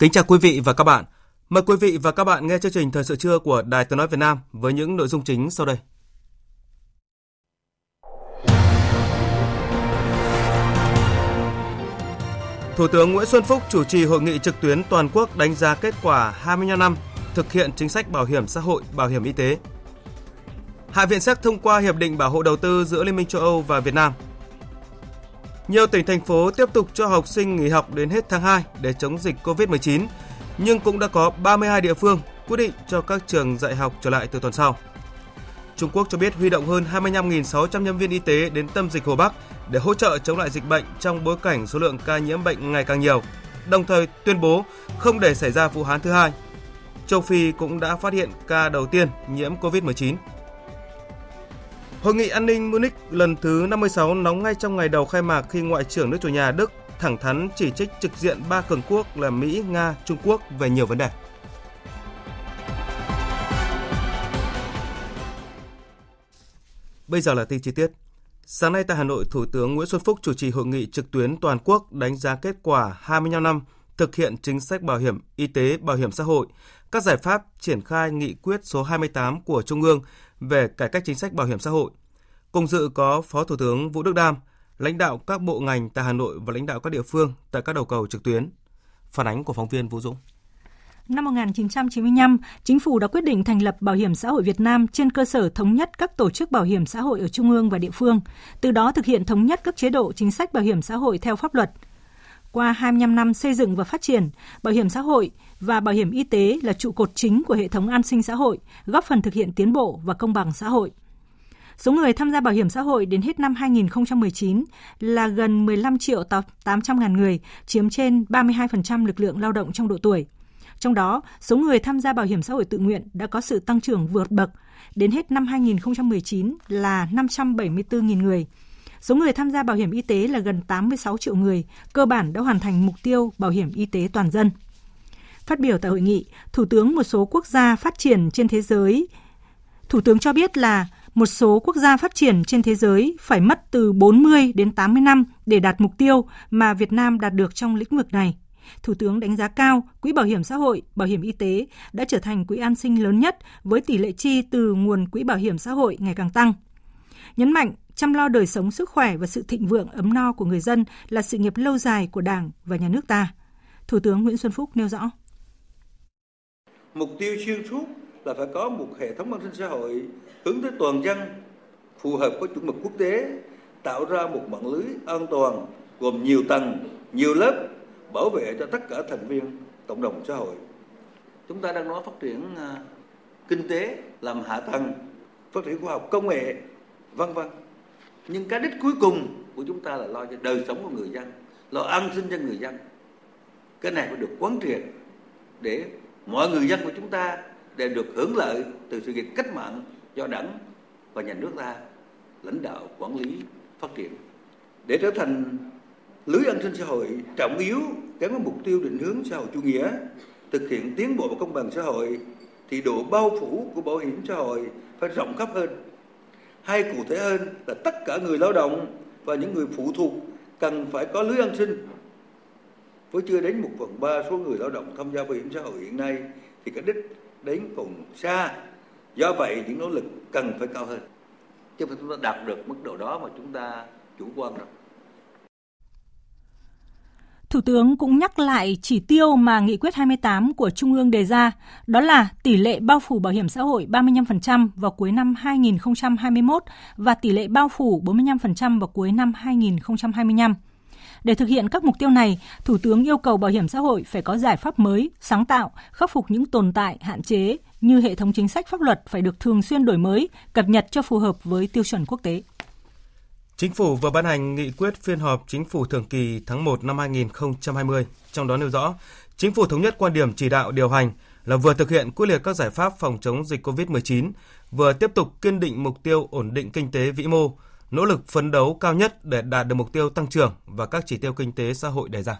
Kính chào quý vị và các bạn. Mời quý vị và các bạn nghe chương trình Thời sự trưa của Đài Tiếng Nói Việt Nam với những nội dung chính sau đây. Thủ tướng Nguyễn Xuân Phúc chủ trì hội nghị trực tuyến toàn quốc đánh giá kết quả 25 năm thực hiện chính sách bảo hiểm xã hội, bảo hiểm y tế. Hạ viện Séc thông qua hiệp định bảo hộ đầu tư giữa Liên minh châu Âu và Việt Nam – nhiều tỉnh thành phố tiếp tục cho học sinh nghỉ học đến hết tháng 2 để chống dịch COVID-19, nhưng cũng đã có 32 địa phương quyết định cho các trường dạy học trở lại từ tuần sau. Trung Quốc cho biết huy động hơn 25.600 nhân viên y tế đến tâm dịch Hồ Bắc để hỗ trợ chống lại dịch bệnh trong bối cảnh số lượng ca nhiễm bệnh ngày càng nhiều, đồng thời tuyên bố không để xảy ra Vũ Hán thứ hai. Châu Phi cũng đã phát hiện ca đầu tiên nhiễm COVID-19. Hội nghị an ninh Munich lần thứ 56 nóng ngay trong ngày đầu khai mạc khi Ngoại trưởng nước chủ nhà Đức thẳng thắn chỉ trích trực diện ba cường quốc là Mỹ, Nga, Trung Quốc về nhiều vấn đề. Bây giờ là tin chi tiết. Sáng nay tại Hà Nội, Thủ tướng Nguyễn Xuân Phúc chủ trì hội nghị trực tuyến toàn quốc đánh giá kết quả 25 năm thực hiện chính sách bảo hiểm y tế, bảo hiểm xã hội, các giải pháp triển khai nghị quyết số 28 của Trung ương về cải cách chính sách bảo hiểm xã hội. Cùng dự có Phó Thủ tướng Vũ Đức Đam, lãnh đạo các bộ ngành tại Hà Nội và lãnh đạo các địa phương tại các đầu cầu trực tuyến. Phản ánh của phóng viên Vũ Dũng. Năm 1995, Chính phủ đã quyết định thành lập Bảo hiểm xã hội Việt Nam trên cơ sở thống nhất các tổ chức bảo hiểm xã hội ở trung ương và địa phương, từ đó thực hiện thống nhất các chế độ chính sách bảo hiểm xã hội theo pháp luật. Qua 25 năm xây dựng và phát triển, bảo hiểm xã hội và bảo hiểm y tế là trụ cột chính của hệ thống an sinh xã hội, góp phần thực hiện tiến bộ và công bằng xã hội. Số người tham gia bảo hiểm xã hội đến hết năm 2019 là gần 15 triệu 800 ngàn người, chiếm trên 32% lực lượng lao động trong độ tuổi. Trong đó, số người tham gia bảo hiểm xã hội tự nguyện đã có sự tăng trưởng vượt bậc. Đến hết năm 2019 là 574.000 người. Số người tham gia bảo hiểm y tế là gần 86 triệu người, cơ bản đã hoàn thành mục tiêu bảo hiểm y tế toàn dân. Phát biểu tại hội nghị, Thủ tướng một số quốc gia phát triển trên thế giới Thủ tướng cho biết là một số quốc gia phát triển trên thế giới phải mất từ 40 đến 80 năm để đạt mục tiêu mà Việt Nam đạt được trong lĩnh vực này. Thủ tướng đánh giá cao Quỹ Bảo hiểm xã hội, Bảo hiểm y tế đã trở thành quỹ an sinh lớn nhất với tỷ lệ chi từ nguồn quỹ bảo hiểm xã hội ngày càng tăng. Nhấn mạnh chăm lo đời sống sức khỏe và sự thịnh vượng ấm no của người dân là sự nghiệp lâu dài của Đảng và nhà nước ta. Thủ tướng Nguyễn Xuân Phúc nêu rõ. Mục tiêu xuyên suốt là phải có một hệ thống an sinh xã hội hướng tới toàn dân, phù hợp với chuẩn mực quốc tế, tạo ra một mạng lưới an toàn, gồm nhiều tầng, nhiều lớp, bảo vệ cho tất cả thành viên cộng đồng xã hội chúng ta đang nói phát triển à, kinh tế, làm hạ tầng, phát triển khoa học công nghệ, vân vân nhưng cái đích cuối cùng của chúng ta là lo cho đời sống của người dân, lo an sinh cho người dân. Cái này phải được quán triệt để mọi người dân của chúng ta đều được hưởng lợi từ sự nghiệp cách mạng do đảng và nhà nước ta, lãnh đạo, quản lý, phát triển. Để trở thành lưới an sinh xã hội trọng yếu gắn với mục tiêu định hướng xã hội chủ nghĩa, thực hiện tiến bộ và công bằng xã hội, thì độ bao phủ của bảo hiểm xã hội phải rộng khắp hơn hay cụ thể hơn là tất cả người lao động và những người phụ thuộc cần phải có lưới an sinh. Với chưa đến một phần ba số người lao động tham gia bảo hiểm xã hội hiện nay, thì cái đích đến còn xa. Do vậy, những nỗ lực cần phải cao hơn. Chứ chúng ta đạt được mức độ đó mà chúng ta chủ quan rồi. Thủ tướng cũng nhắc lại chỉ tiêu mà nghị quyết 28 của Trung ương đề ra, đó là tỷ lệ bao phủ bảo hiểm xã hội 35% vào cuối năm 2021 và tỷ lệ bao phủ 45% vào cuối năm 2025. Để thực hiện các mục tiêu này, Thủ tướng yêu cầu bảo hiểm xã hội phải có giải pháp mới, sáng tạo, khắc phục những tồn tại, hạn chế như hệ thống chính sách pháp luật phải được thường xuyên đổi mới, cập nhật cho phù hợp với tiêu chuẩn quốc tế. Chính phủ vừa ban hành nghị quyết phiên họp chính phủ thường kỳ tháng 1 năm 2020, trong đó nêu rõ, chính phủ thống nhất quan điểm chỉ đạo điều hành là vừa thực hiện quyết liệt các giải pháp phòng chống dịch COVID-19, vừa tiếp tục kiên định mục tiêu ổn định kinh tế vĩ mô, nỗ lực phấn đấu cao nhất để đạt được mục tiêu tăng trưởng và các chỉ tiêu kinh tế xã hội đề ra.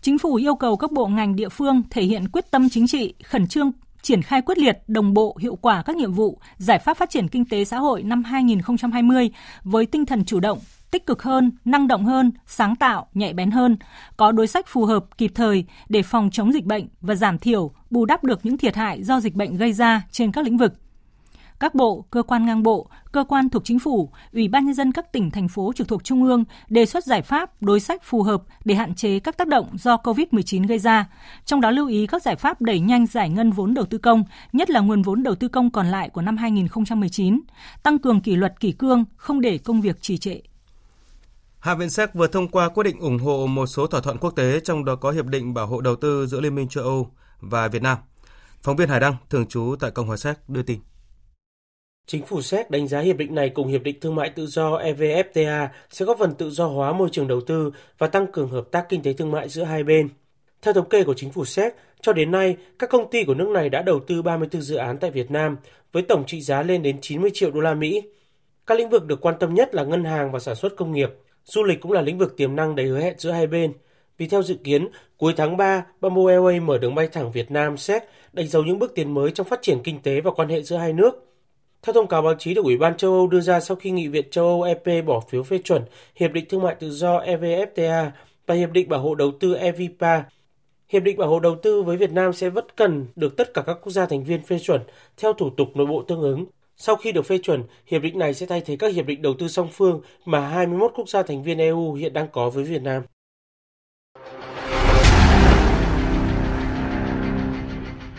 Chính phủ yêu cầu các bộ ngành địa phương thể hiện quyết tâm chính trị, khẩn trương triển khai quyết liệt, đồng bộ, hiệu quả các nhiệm vụ, giải pháp phát triển kinh tế xã hội năm 2020 với tinh thần chủ động, tích cực hơn, năng động hơn, sáng tạo, nhạy bén hơn, có đối sách phù hợp, kịp thời để phòng chống dịch bệnh và giảm thiểu, bù đắp được những thiệt hại do dịch bệnh gây ra trên các lĩnh vực các bộ, cơ quan ngang bộ, cơ quan thuộc chính phủ, ủy ban nhân dân các tỉnh thành phố trực thuộc trung ương đề xuất giải pháp, đối sách phù hợp để hạn chế các tác động do COVID-19 gây ra. Trong đó lưu ý các giải pháp đẩy nhanh giải ngân vốn đầu tư công, nhất là nguồn vốn đầu tư công còn lại của năm 2019, tăng cường kỷ luật kỷ cương, không để công việc trì trệ. Hạ viện Séc vừa thông qua quyết định ủng hộ một số thỏa thuận quốc tế, trong đó có hiệp định bảo hộ đầu tư giữa Liên minh châu Âu và Việt Nam. Phóng viên Hải Đăng, thường trú tại Cộng hòa Séc đưa tin. Chính phủ Séc đánh giá hiệp định này cùng Hiệp định Thương mại Tự do EVFTA sẽ góp phần tự do hóa môi trường đầu tư và tăng cường hợp tác kinh tế thương mại giữa hai bên. Theo thống kê của chính phủ Séc, cho đến nay, các công ty của nước này đã đầu tư 34 dự án tại Việt Nam với tổng trị giá lên đến 90 triệu đô la Mỹ. Các lĩnh vực được quan tâm nhất là ngân hàng và sản xuất công nghiệp. Du lịch cũng là lĩnh vực tiềm năng đầy hứa hẹn giữa hai bên. Vì theo dự kiến, cuối tháng 3, Bamboo Airways mở đường bay thẳng Việt Nam Séc đánh dấu những bước tiến mới trong phát triển kinh tế và quan hệ giữa hai nước. Theo thông cáo báo chí được Ủy ban châu Âu đưa ra sau khi Nghị viện châu Âu EP bỏ phiếu phê chuẩn Hiệp định Thương mại Tự do EVFTA và Hiệp định Bảo hộ Đầu tư EVPA, Hiệp định bảo hộ đầu tư với Việt Nam sẽ vẫn cần được tất cả các quốc gia thành viên phê chuẩn theo thủ tục nội bộ tương ứng. Sau khi được phê chuẩn, hiệp định này sẽ thay thế các hiệp định đầu tư song phương mà 21 quốc gia thành viên EU hiện đang có với Việt Nam.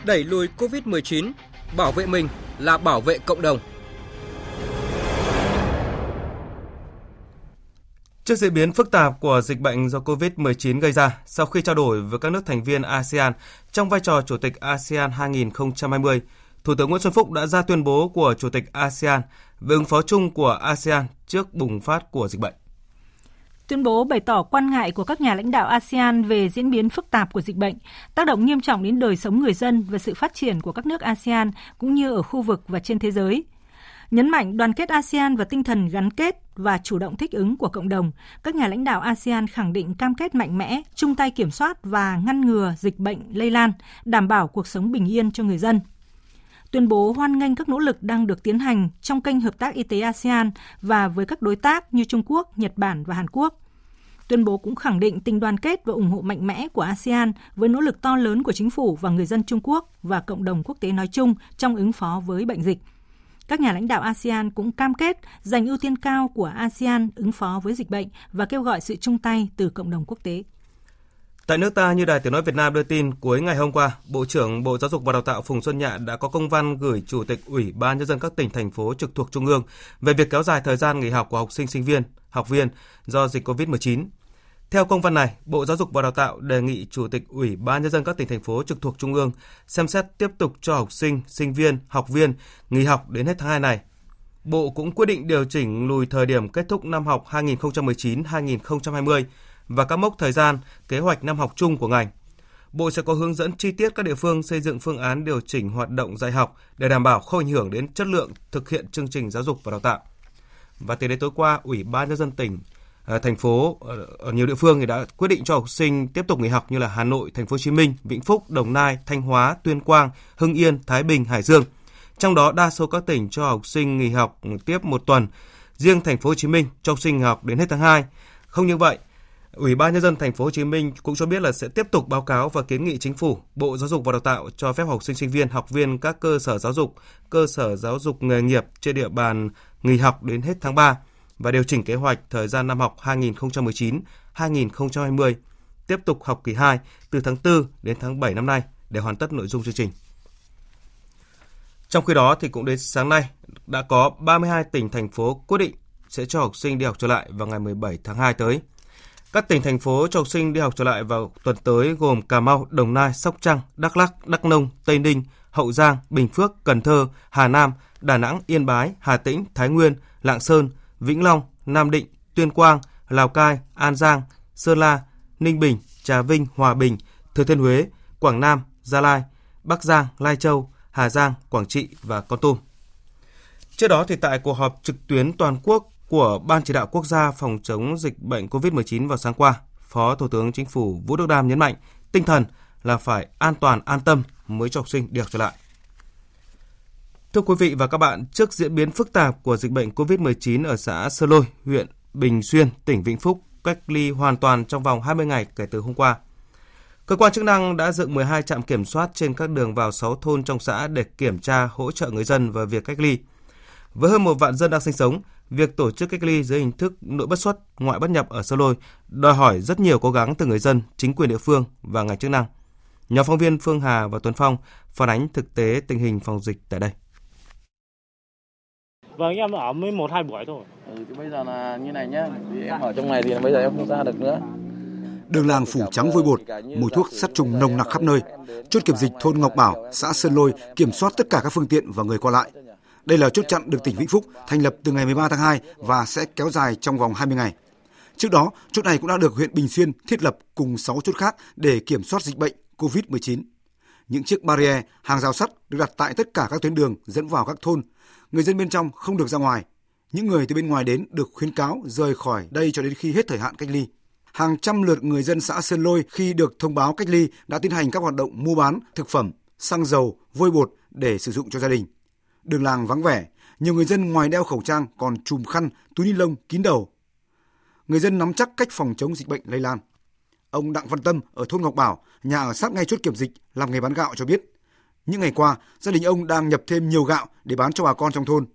Đẩy lùi COVID-19, bảo vệ mình là bảo vệ cộng đồng. Trước diễn biến phức tạp của dịch bệnh do COVID-19 gây ra, sau khi trao đổi với các nước thành viên ASEAN trong vai trò Chủ tịch ASEAN 2020, Thủ tướng Nguyễn Xuân Phúc đã ra tuyên bố của Chủ tịch ASEAN về ứng phó chung của ASEAN trước bùng phát của dịch bệnh. Tuyên bố bày tỏ quan ngại của các nhà lãnh đạo ASEAN về diễn biến phức tạp của dịch bệnh, tác động nghiêm trọng đến đời sống người dân và sự phát triển của các nước ASEAN cũng như ở khu vực và trên thế giới. Nhấn mạnh đoàn kết ASEAN và tinh thần gắn kết và chủ động thích ứng của cộng đồng, các nhà lãnh đạo ASEAN khẳng định cam kết mạnh mẽ, chung tay kiểm soát và ngăn ngừa dịch bệnh lây lan, đảm bảo cuộc sống bình yên cho người dân tuyên bố hoan nghênh các nỗ lực đang được tiến hành trong kênh hợp tác y tế ASEAN và với các đối tác như Trung Quốc, Nhật Bản và Hàn Quốc. Tuyên bố cũng khẳng định tình đoàn kết và ủng hộ mạnh mẽ của ASEAN với nỗ lực to lớn của chính phủ và người dân Trung Quốc và cộng đồng quốc tế nói chung trong ứng phó với bệnh dịch. Các nhà lãnh đạo ASEAN cũng cam kết dành ưu tiên cao của ASEAN ứng phó với dịch bệnh và kêu gọi sự chung tay từ cộng đồng quốc tế. Tại nước ta, như Đài Tiếng Nói Việt Nam đưa tin, cuối ngày hôm qua, Bộ trưởng Bộ Giáo dục và Đào tạo Phùng Xuân Nhạ đã có công văn gửi Chủ tịch Ủy ban Nhân dân các tỉnh, thành phố trực thuộc Trung ương về việc kéo dài thời gian nghỉ học của học sinh, sinh viên, học viên do dịch COVID-19. Theo công văn này, Bộ Giáo dục và Đào tạo đề nghị Chủ tịch Ủy ban Nhân dân các tỉnh, thành phố trực thuộc Trung ương xem xét tiếp tục cho học sinh, sinh viên, học viên nghỉ học đến hết tháng 2 này. Bộ cũng quyết định điều chỉnh lùi thời điểm kết thúc năm học 2019-2020 và các mốc thời gian, kế hoạch năm học chung của ngành. Bộ sẽ có hướng dẫn chi tiết các địa phương xây dựng phương án điều chỉnh hoạt động dạy học để đảm bảo không ảnh hưởng đến chất lượng thực hiện chương trình giáo dục và đào tạo. Và từ đến tối qua, Ủy ban nhân dân tỉnh ờ, thành phố ờ, ở nhiều địa phương thì đã quyết định cho học sinh tiếp tục nghỉ học như là Hà Nội, Thành phố Hồ Chí Minh, Vĩnh Phúc, Đồng Nai, Thanh Hóa, Tuyên Quang, Hưng Yên, Thái Bình, Hải Dương. Trong đó đa số các tỉnh cho học sinh nghỉ học tiếp một tuần, riêng Thành phố Hồ Chí Minh cho học sinh nghỉ học đến hết tháng 2. Không như vậy, Ủy ban nhân dân thành phố Hồ Chí Minh cũng cho biết là sẽ tiếp tục báo cáo và kiến nghị chính phủ, Bộ Giáo dục và Đào tạo cho phép học sinh sinh viên, học viên các cơ sở giáo dục, cơ sở giáo dục nghề nghiệp trên địa bàn nghỉ học đến hết tháng 3 và điều chỉnh kế hoạch thời gian năm học 2019-2020 tiếp tục học kỳ 2 từ tháng 4 đến tháng 7 năm nay để hoàn tất nội dung chương trình. Trong khi đó thì cũng đến sáng nay đã có 32 tỉnh thành phố quyết định sẽ cho học sinh đi học trở lại vào ngày 17 tháng 2 tới. Các tỉnh thành phố cho học sinh đi học trở lại vào tuần tới gồm Cà Mau, Đồng Nai, Sóc Trăng, Đắk Lắk, Đắk Nông, Tây Ninh, Hậu Giang, Bình Phước, Cần Thơ, Hà Nam, Đà Nẵng, Yên Bái, Hà Tĩnh, Thái Nguyên, Lạng Sơn, Vĩnh Long, Nam Định, Tuyên Quang, Lào Cai, An Giang, Sơn La, Ninh Bình, Trà Vinh, Hòa Bình, Thừa Thiên Huế, Quảng Nam, Gia Lai, Bắc Giang, Lai Châu, Hà Giang, Quảng Trị và Con Tum. Trước đó thì tại cuộc họp trực tuyến toàn quốc của Ban chỉ đạo quốc gia phòng chống dịch bệnh COVID-19 vào sáng qua, Phó Thủ tướng Chính phủ Vũ Đức Đam nhấn mạnh tinh thần là phải an toàn an tâm mới cho học sinh đi học trở lại. Thưa quý vị và các bạn, trước diễn biến phức tạp của dịch bệnh COVID-19 ở xã Sơ Lôi, huyện Bình Xuyên, tỉnh Vĩnh Phúc, cách ly hoàn toàn trong vòng 20 ngày kể từ hôm qua. Cơ quan chức năng đã dựng 12 trạm kiểm soát trên các đường vào 6 thôn trong xã để kiểm tra hỗ trợ người dân và việc cách ly. Với hơn một vạn dân đang sinh sống, việc tổ chức cách ly dưới hình thức nội bất xuất, ngoại bất nhập ở Sơ Lôi đòi hỏi rất nhiều cố gắng từ người dân, chính quyền địa phương và ngành chức năng. Nhóm phóng viên Phương Hà và Tuấn Phong phản ánh thực tế tình hình phòng dịch tại đây. Vâng, em ở mới một hai buổi thôi. Ừ, thì bây giờ là như này nhá, thì em ở trong này thì bây giờ em không ra được nữa. Đường làng phủ trắng vôi bột, mùi thuốc sát trùng nồng nặc khắp nơi. Chốt kiểm dịch thôn Ngọc Bảo, xã Sơn Lôi kiểm soát tất cả các phương tiện và người qua lại. Đây là chốt chặn được tỉnh Vĩnh Phúc thành lập từ ngày 13 tháng 2 và sẽ kéo dài trong vòng 20 ngày. Trước đó, chốt này cũng đã được huyện Bình Xuyên thiết lập cùng 6 chốt khác để kiểm soát dịch bệnh COVID-19. Những chiếc barrier, hàng rào sắt được đặt tại tất cả các tuyến đường dẫn vào các thôn. Người dân bên trong không được ra ngoài. Những người từ bên ngoài đến được khuyến cáo rời khỏi đây cho đến khi hết thời hạn cách ly. Hàng trăm lượt người dân xã Sơn Lôi khi được thông báo cách ly đã tiến hành các hoạt động mua bán thực phẩm, xăng dầu, vôi bột để sử dụng cho gia đình. Đường làng vắng vẻ, nhiều người dân ngoài đeo khẩu trang còn chùm khăn, túi ni lông kín đầu. Người dân nắm chắc cách phòng chống dịch bệnh lây lan. Ông Đặng Văn Tâm ở thôn Ngọc Bảo, nhà ở sát ngay chốt kiểm dịch, làm nghề bán gạo cho biết, những ngày qua, gia đình ông đang nhập thêm nhiều gạo để bán cho bà con trong thôn.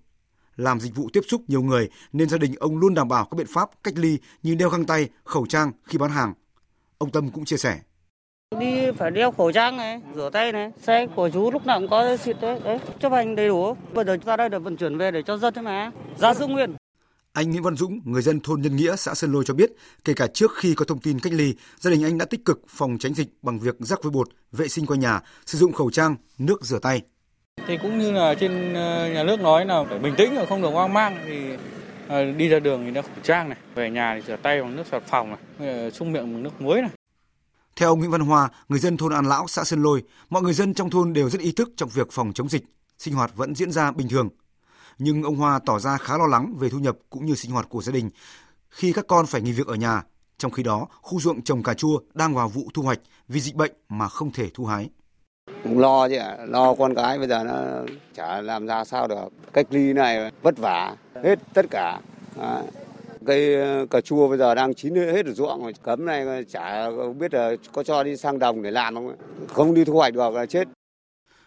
Làm dịch vụ tiếp xúc nhiều người nên gia đình ông luôn đảm bảo các biện pháp cách ly như đeo găng tay, khẩu trang khi bán hàng. Ông Tâm cũng chia sẻ. Đi phải đeo khẩu trang này, rửa tay này, xe của chú lúc nào cũng có xịt đấy, đấy, chấp hành đầy đủ. Bây giờ ra đây được vận chuyển về để cho dân thế mà. Giá giữ nguyên. Anh Nguyễn Văn Dũng, người dân thôn Nhân Nghĩa, xã Sơn Lôi cho biết, kể cả trước khi có thông tin cách ly, gia đình anh đã tích cực phòng tránh dịch bằng việc rắc vôi bột, vệ sinh quanh nhà, sử dụng khẩu trang, nước rửa tay. Thì cũng như là trên ờ, nhà nước nói là phải bình tĩnh và không được hoang mang thì ờ, đi ra đường thì đeo khẩu trang này, về nhà thì rửa tay bằng nước xà phòng này, sung miệng bằng nước muối này. Theo ông Nguyễn Văn Hoa, người dân thôn An Lão, xã Sơn Lôi, mọi người dân trong thôn đều rất ý thức trong việc phòng chống dịch, sinh hoạt vẫn diễn ra bình thường nhưng ông Hoa tỏ ra khá lo lắng về thu nhập cũng như sinh hoạt của gia đình khi các con phải nghỉ việc ở nhà. Trong khi đó, khu ruộng trồng cà chua đang vào vụ thu hoạch vì dịch bệnh mà không thể thu hái. Cũng lo chứ ạ, lo con cái bây giờ nó chả làm ra sao được. Cách ly này vất vả, hết tất cả. À, cây ờ, cà chua bây giờ đang chín hết ở ruộng rồi. Cấm này chả biết là có cho đi sang đồng để làm không. Không đi thu hoạch được là chết.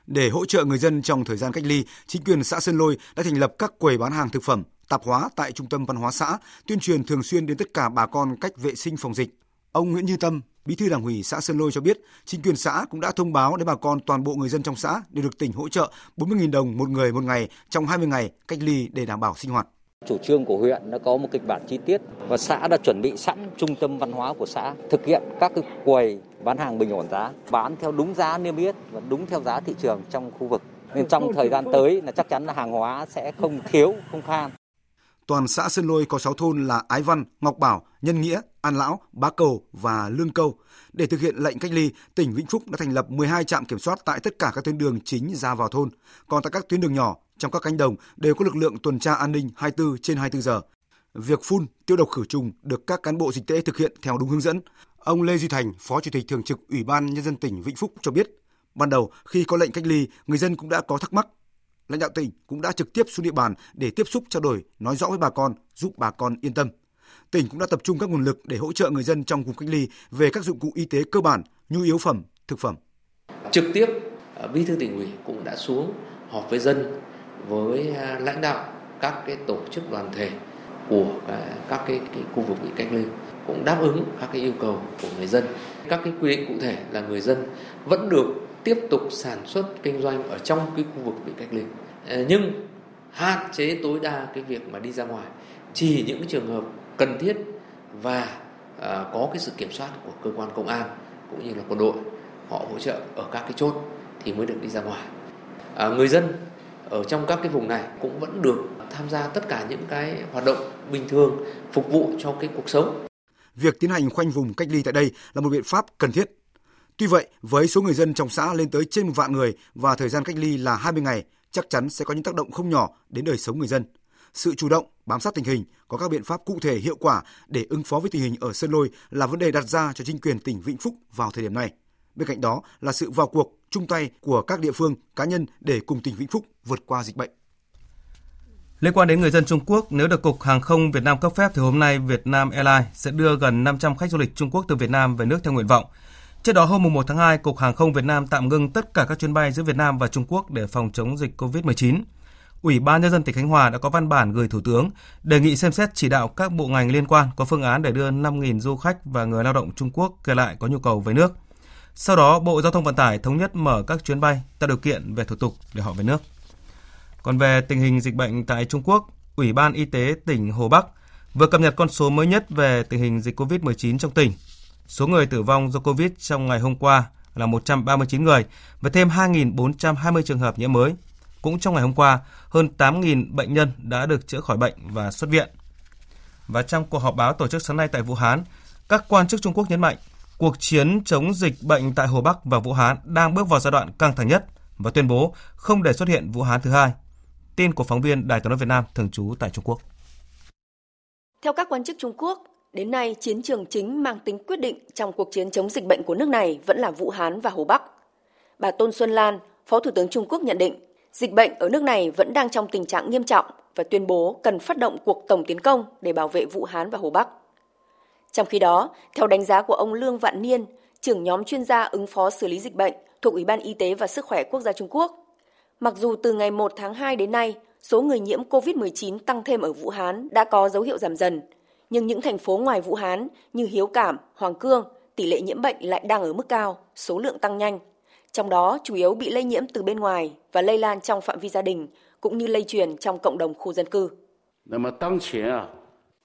Để hỗ trợ người dân trong thời gian cách ly, chính quyền xã Sơn Lôi đã thành lập các quầy bán hàng thực phẩm, tạp hóa tại trung tâm văn hóa xã, tuyên truyền thường xuyên đến tất cả bà con cách vệ sinh phòng dịch. Ông Nguyễn Như Tâm, Bí thư Đảng ủy xã Sơn Lôi cho biết, chính quyền xã cũng đã thông báo đến bà con toàn bộ người dân trong xã đều được tỉnh hỗ trợ 40.000 đồng một người một ngày trong 20 ngày cách ly để đảm bảo sinh hoạt. Chủ trương của huyện đã có một kịch bản chi tiết và xã đã chuẩn bị sẵn trung tâm văn hóa của xã thực hiện các cái quầy bán hàng bình ổn giá, bán theo đúng giá niêm yết và đúng theo giá thị trường trong khu vực. Nên trong thời gian tới là chắc chắn là hàng hóa sẽ không thiếu, không khan. Toàn xã Sơn Lôi có 6 thôn là Ái Văn, Ngọc Bảo, Nhân Nghĩa, An Lão, Bá Cầu và Lương Câu. Để thực hiện lệnh cách ly, tỉnh Vĩnh Phúc đã thành lập 12 trạm kiểm soát tại tất cả các tuyến đường chính ra vào thôn. Còn tại các tuyến đường nhỏ, trong các cánh đồng đều có lực lượng tuần tra an ninh 24 trên 24 giờ. Việc phun, tiêu độc khử trùng được các cán bộ dịch tễ thực hiện theo đúng hướng dẫn. Ông Lê Duy Thành, Phó Chủ tịch Thường trực Ủy ban Nhân dân tỉnh Vĩnh Phúc cho biết, ban đầu khi có lệnh cách ly, người dân cũng đã có thắc mắc. Lãnh đạo tỉnh cũng đã trực tiếp xuống địa bàn để tiếp xúc trao đổi, nói rõ với bà con, giúp bà con yên tâm. Tỉnh cũng đã tập trung các nguồn lực để hỗ trợ người dân trong vùng cách ly về các dụng cụ y tế cơ bản, nhu yếu phẩm, thực phẩm. Trực tiếp, ờ, Bí thư tỉnh ủy cũng đã xuống họp với dân với à, lãnh đạo các cái tổ chức đoàn thể của à, các cái, cái khu vực bị cách ly cũng đáp ứng các cái yêu cầu của người dân. Các cái quy định cụ thể là người dân vẫn được tiếp tục sản xuất kinh doanh ở trong cái khu vực bị cách ly. Ờ, nhưng hạn chế tối đa cái việc mà đi ra ngoài chỉ những trường hợp cần thiết và à, có cái sự kiểm soát của cơ quan công an cũng như là quân đội họ hỗ trợ ở các cái chốt thì mới được đi ra ngoài à, người dân ở trong các cái vùng này cũng vẫn được tham gia tất cả những cái hoạt động bình thường phục vụ cho cái cuộc sống. Việc tiến hành khoanh vùng cách ly tại đây là một biện pháp cần thiết. Tuy vậy, với số người dân trong xã lên tới trên một vạn người và thời gian cách ly là 20 ngày, chắc chắn sẽ có những tác động không nhỏ đến đời sống người dân. Sự chủ động, bám sát tình hình, có các biện pháp cụ thể hiệu quả để ứng phó với tình hình ở Sơn Lôi là vấn đề đặt ra cho chính quyền tỉnh Vĩnh Phúc vào thời điểm này. Bên cạnh đó là sự vào cuộc, chung tay của các địa phương, cá nhân để cùng tỉnh Vĩnh Phúc vượt qua dịch bệnh. Liên quan đến người dân Trung Quốc, nếu được Cục Hàng không Việt Nam cấp phép thì hôm nay Việt Nam Airlines sẽ đưa gần 500 khách du lịch Trung Quốc từ Việt Nam về nước theo nguyện vọng. Trước đó hôm 1 tháng 2, Cục Hàng không Việt Nam tạm ngưng tất cả các chuyến bay giữa Việt Nam và Trung Quốc để phòng chống dịch COVID-19. Ủy ban nhân dân tỉnh Khánh Hòa đã có văn bản gửi Thủ tướng đề nghị xem xét chỉ đạo các bộ ngành liên quan có phương án để đưa 5.000 du khách và người lao động Trung Quốc trở lại có nhu cầu về nước. Sau đó, Bộ Giao thông Vận tải thống nhất mở các chuyến bay tạo điều kiện về thủ tục để họ về nước. Còn về tình hình dịch bệnh tại Trung Quốc, Ủy ban Y tế tỉnh Hồ Bắc vừa cập nhật con số mới nhất về tình hình dịch COVID-19 trong tỉnh. Số người tử vong do COVID trong ngày hôm qua là 139 người và thêm 2.420 trường hợp nhiễm mới. Cũng trong ngày hôm qua, hơn 8.000 bệnh nhân đã được chữa khỏi bệnh và xuất viện. Và trong cuộc họp báo tổ chức sáng nay tại Vũ Hán, các quan chức Trung Quốc nhấn mạnh cuộc chiến chống dịch bệnh tại Hồ Bắc và Vũ Hán đang bước vào giai đoạn căng thẳng nhất và tuyên bố không để xuất hiện Vũ Hán thứ hai. Tin của phóng viên Đài tiếng nói Việt Nam thường trú tại Trung Quốc. Theo các quan chức Trung Quốc, đến nay chiến trường chính mang tính quyết định trong cuộc chiến chống dịch bệnh của nước này vẫn là Vũ Hán và Hồ Bắc. Bà Tôn Xuân Lan, Phó Thủ tướng Trung Quốc nhận định, dịch bệnh ở nước này vẫn đang trong tình trạng nghiêm trọng và tuyên bố cần phát động cuộc tổng tiến công để bảo vệ Vũ Hán và Hồ Bắc. Trong khi đó, theo đánh giá của ông Lương Vạn Niên, trưởng nhóm chuyên gia ứng phó xử lý dịch bệnh thuộc Ủy ban Y tế và Sức khỏe Quốc gia Trung Quốc, Mặc dù từ ngày 1 tháng 2 đến nay, số người nhiễm COVID-19 tăng thêm ở Vũ Hán đã có dấu hiệu giảm dần, nhưng những thành phố ngoài Vũ Hán như Hiếu Cảm, Hoàng Cương, tỷ lệ nhiễm bệnh lại đang ở mức cao, số lượng tăng nhanh. Trong đó chủ yếu bị lây nhiễm từ bên ngoài và lây lan trong phạm vi gia đình, cũng như lây truyền trong cộng đồng khu dân cư.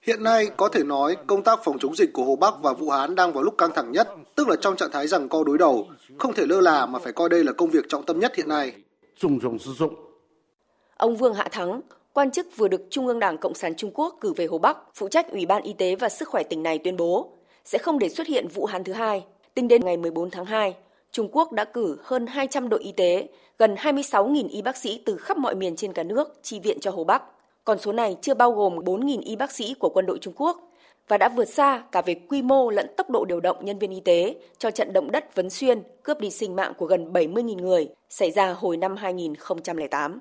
Hiện nay có thể nói công tác phòng chống dịch của Hồ Bắc và Vũ Hán đang vào lúc căng thẳng nhất, tức là trong trạng thái rằng co đối đầu, không thể lơ là mà phải coi đây là công việc trọng tâm nhất hiện nay. Ông Vương Hạ Thắng, quan chức vừa được Trung ương Đảng Cộng sản Trung Quốc cử về Hồ Bắc, phụ trách Ủy ban Y tế và Sức khỏe tỉnh này tuyên bố sẽ không để xuất hiện Vũ Hán thứ hai. Tính đến ngày 14 tháng 2, Trung Quốc đã cử hơn 200 đội y tế, gần 26.000 y bác sĩ từ khắp mọi miền trên cả nước chi viện cho Hồ Bắc. Còn số này chưa bao gồm 4.000 y bác sĩ của quân đội Trung Quốc và đã vượt xa cả về quy mô lẫn tốc độ điều động nhân viên y tế cho trận động đất Vấn Xuyên cướp đi sinh mạng của gần 70.000 người xảy ra hồi năm 2008.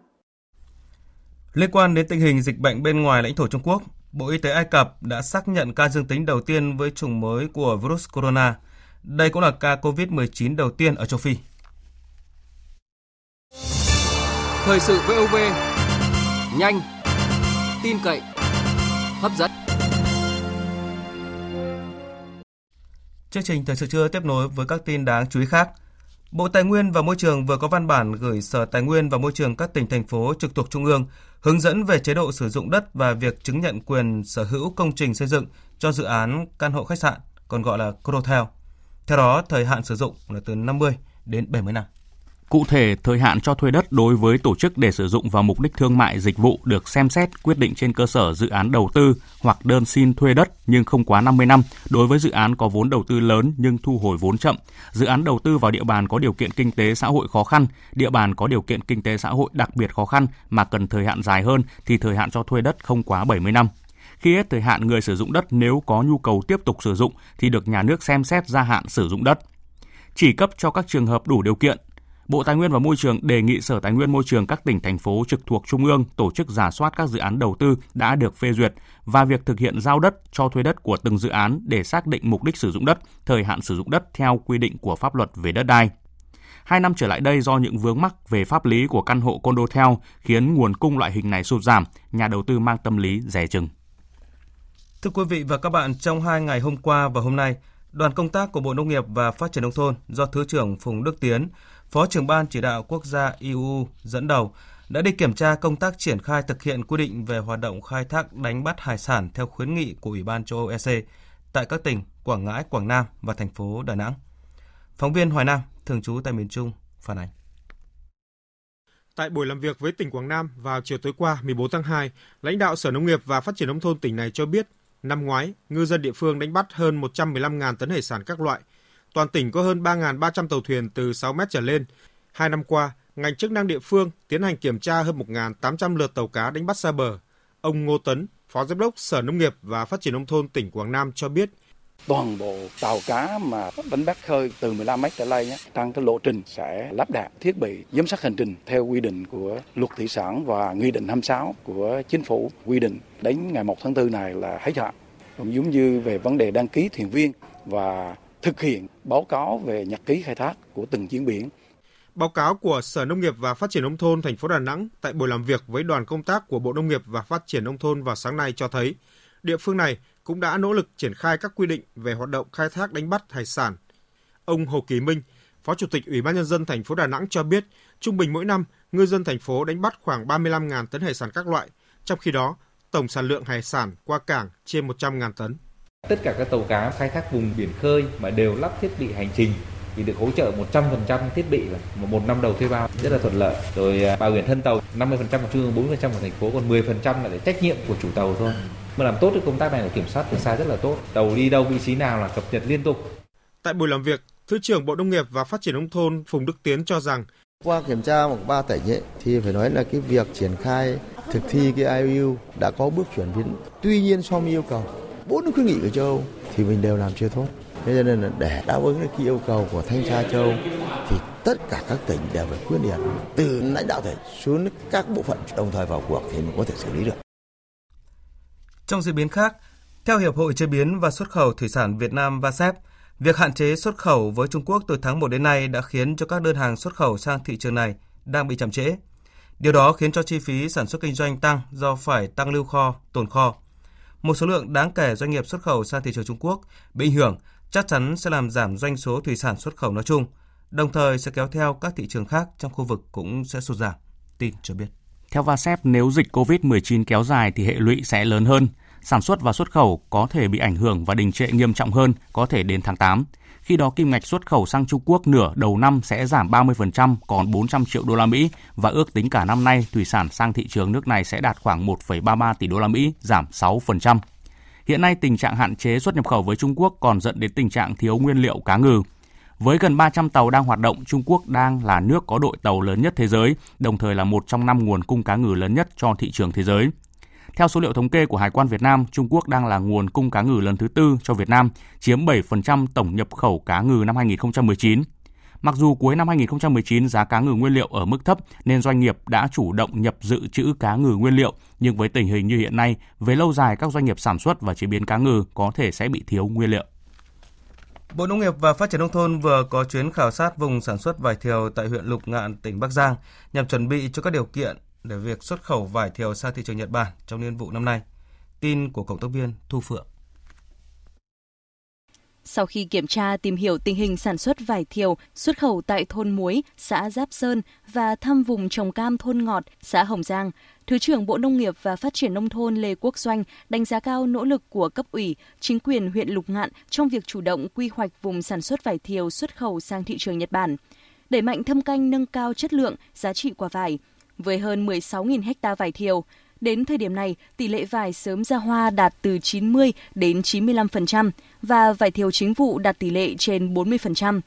Liên quan đến tình hình dịch bệnh bên ngoài lãnh thổ Trung Quốc, Bộ Y tế Ai Cập đã xác nhận ca dương tính đầu tiên với chủng mới của virus corona. Đây cũng là ca COVID-19 đầu tiên ở châu Phi. Thời sự VOV, nhanh, tin cậy, hấp dẫn. Chương trình Thời sự trưa tiếp nối với các tin đáng chú ý khác. Bộ Tài nguyên và Môi trường vừa có văn bản gửi Sở Tài nguyên và Môi trường các tỉnh, thành phố trực thuộc Trung ương hướng dẫn về chế độ sử dụng đất và việc chứng nhận quyền sở hữu công trình xây dựng cho dự án căn hộ khách sạn, còn gọi là Codotel. Theo đó, thời hạn sử dụng là từ 50 đến 70 năm. Cụ thể, thời hạn cho thuê đất đối với tổ chức để sử dụng vào mục đích thương mại dịch vụ được xem xét quyết định trên cơ sở dự án đầu tư hoặc đơn xin thuê đất nhưng không quá 50 năm đối với dự án có vốn đầu tư lớn nhưng thu hồi vốn chậm, dự án đầu tư vào địa bàn có điều kiện kinh tế xã hội khó khăn, địa bàn có điều kiện kinh tế xã hội đặc biệt khó khăn mà cần thời hạn dài hơn thì thời hạn cho thuê đất không quá 70 năm. Khi hết thời hạn người sử dụng đất nếu có nhu cầu tiếp tục sử dụng thì được nhà nước xem xét gia hạn sử dụng đất. Chỉ cấp cho các trường hợp đủ điều kiện Bộ Tài nguyên và Môi trường đề nghị Sở Tài nguyên Môi trường các tỉnh, thành phố trực thuộc Trung ương tổ chức giả soát các dự án đầu tư đã được phê duyệt và việc thực hiện giao đất cho thuê đất của từng dự án để xác định mục đích sử dụng đất, thời hạn sử dụng đất theo quy định của pháp luật về đất đai. Hai năm trở lại đây do những vướng mắc về pháp lý của căn hộ condotel khiến nguồn cung loại hình này sụt giảm, nhà đầu tư mang tâm lý rẻ chừng. Thưa quý vị và các bạn, trong hai ngày hôm qua và hôm nay, đoàn công tác của Bộ Nông nghiệp và Phát triển Nông thôn do Thứ trưởng Phùng Đức Tiến Phó trưởng ban chỉ đạo quốc gia EU dẫn đầu đã đi kiểm tra công tác triển khai thực hiện quy định về hoạt động khai thác đánh bắt hải sản theo khuyến nghị của Ủy ban châu Âu EC tại các tỉnh Quảng Ngãi, Quảng Nam và thành phố Đà Nẵng. Phóng viên Hoài Nam, thường trú tại miền Trung, phản ánh. Tại buổi làm việc với tỉnh Quảng Nam vào chiều tối qua 14 tháng 2, lãnh đạo Sở Nông nghiệp và Phát triển nông thôn tỉnh này cho biết, năm ngoái, ngư dân địa phương đánh bắt hơn 115.000 tấn hải sản các loại. Toàn tỉnh có hơn 3.300 tàu thuyền từ 6 mét trở lên. Hai năm qua, ngành chức năng địa phương tiến hành kiểm tra hơn 1.800 lượt tàu cá đánh bắt xa bờ. Ông Ngô Tấn, Phó Giám đốc Sở Nông nghiệp và Phát triển Nông thôn tỉnh Quảng Nam cho biết, toàn bộ tàu cá mà đánh bắt khơi từ 15 mét trở lên tăng cái lộ trình sẽ lắp đặt thiết bị giám sát hành trình theo quy định của luật thủy sản và nghị định 26 của chính phủ quy định đến ngày 1 tháng 4 này là hết hạn. Cũng giống như về vấn đề đăng ký thuyền viên và thực hiện báo cáo về nhật ký khai thác của từng chuyến biển. Báo cáo của Sở Nông nghiệp và Phát triển nông thôn thành phố Đà Nẵng tại buổi làm việc với đoàn công tác của Bộ Nông nghiệp và Phát triển nông thôn vào sáng nay cho thấy, địa phương này cũng đã nỗ lực triển khai các quy định về hoạt động khai thác đánh bắt hải sản. Ông Hồ Kỳ Minh, Phó Chủ tịch Ủy ban nhân dân thành phố Đà Nẵng cho biết, trung bình mỗi năm ngư dân thành phố đánh bắt khoảng 35.000 tấn hải sản các loại, trong khi đó tổng sản lượng hải sản qua cảng trên 100.000 tấn. Tất cả các tàu cá khai thác vùng biển khơi mà đều lắp thiết bị hành trình thì được hỗ trợ 100% thiết bị là một năm đầu thuê bao rất là thuận lợi. Rồi à, bảo hiểm thân tàu 50% của trung ương, 40% của thành phố, còn 10% là để trách nhiệm của chủ tàu thôi. Mà làm tốt cái công tác này là kiểm soát từ xa rất là tốt. Tàu đi đâu vị trí nào là cập nhật liên tục. Tại buổi làm việc, Thứ trưởng Bộ Nông nghiệp và Phát triển nông thôn Phùng Đức Tiến cho rằng qua kiểm tra một ba tỉnh ấy, thì phải nói là cái việc triển khai thực thi cái IUU đã có bước chuyển biến. Tuy nhiên so với yêu cầu bốn khuyến nghị của châu Âu thì mình đều làm chưa tốt. Thế cho nên là để đáp ứng cái yêu cầu của thanh tra châu thì tất cả các tỉnh đều phải quyết liệt từ lãnh đạo tỉnh xuống các bộ phận đồng thời vào cuộc thì mình có thể xử lý được. Trong diễn biến khác, theo Hiệp hội Chế biến và Xuất khẩu Thủy sản Việt Nam VASEP, việc hạn chế xuất khẩu với Trung Quốc từ tháng 1 đến nay đã khiến cho các đơn hàng xuất khẩu sang thị trường này đang bị chậm trễ. Điều đó khiến cho chi phí sản xuất kinh doanh tăng do phải tăng lưu kho, tồn kho. Một số lượng đáng kể doanh nghiệp xuất khẩu sang thị trường Trung Quốc bị ảnh hưởng chắc chắn sẽ làm giảm doanh số thủy sản xuất khẩu nói chung, đồng thời sẽ kéo theo các thị trường khác trong khu vực cũng sẽ sụt giảm. Tin cho biết. Theo VASEP, nếu dịch COVID-19 kéo dài thì hệ lụy sẽ lớn hơn. Sản xuất và xuất khẩu có thể bị ảnh hưởng và đình trệ nghiêm trọng hơn, có thể đến tháng 8. Khi đó kim ngạch xuất khẩu sang Trung Quốc nửa đầu năm sẽ giảm 30% còn 400 triệu đô la Mỹ và ước tính cả năm nay thủy sản sang thị trường nước này sẽ đạt khoảng 1,33 tỷ đô la Mỹ, giảm 6%. Hiện nay tình trạng hạn chế xuất nhập khẩu với Trung Quốc còn dẫn đến tình trạng thiếu nguyên liệu cá ngừ. Với gần 300 tàu đang hoạt động, Trung Quốc đang là nước có đội tàu lớn nhất thế giới, đồng thời là một trong năm nguồn cung cá ngừ lớn nhất cho thị trường thế giới. Theo số liệu thống kê của Hải quan Việt Nam, Trung Quốc đang là nguồn cung cá ngừ lần thứ tư cho Việt Nam, chiếm 7% tổng nhập khẩu cá ngừ năm 2019. Mặc dù cuối năm 2019 giá cá ngừ nguyên liệu ở mức thấp nên doanh nghiệp đã chủ động nhập dự trữ cá ngừ nguyên liệu, nhưng với tình hình như hiện nay, về lâu dài các doanh nghiệp sản xuất và chế biến cá ngừ có thể sẽ bị thiếu nguyên liệu. Bộ Nông nghiệp và Phát triển nông thôn vừa có chuyến khảo sát vùng sản xuất vải thiều tại huyện Lục Ngạn, tỉnh Bắc Giang nhằm chuẩn bị cho các điều kiện để việc xuất khẩu vải thiều sang thị trường Nhật Bản trong niên vụ năm nay. Tin của cộng tác viên Thu Phượng. Sau khi kiểm tra tìm hiểu tình hình sản xuất vải thiều, xuất khẩu tại thôn Muối, xã Giáp Sơn và thăm vùng trồng cam thôn Ngọt, xã Hồng Giang, Thứ trưởng Bộ Nông nghiệp và Phát triển Nông thôn Lê Quốc Doanh đánh giá cao nỗ lực của cấp ủy, chính quyền huyện Lục Ngạn trong việc chủ động quy hoạch vùng sản xuất vải thiều xuất khẩu sang thị trường Nhật Bản. Đẩy mạnh thâm canh nâng cao chất lượng, giá trị quả vải. Với hơn 16.000 ha vải thiều, Đến thời điểm này, tỷ lệ vải sớm ra hoa đạt từ 90 đến 95% và vải thiều chính vụ đạt tỷ lệ trên 40%.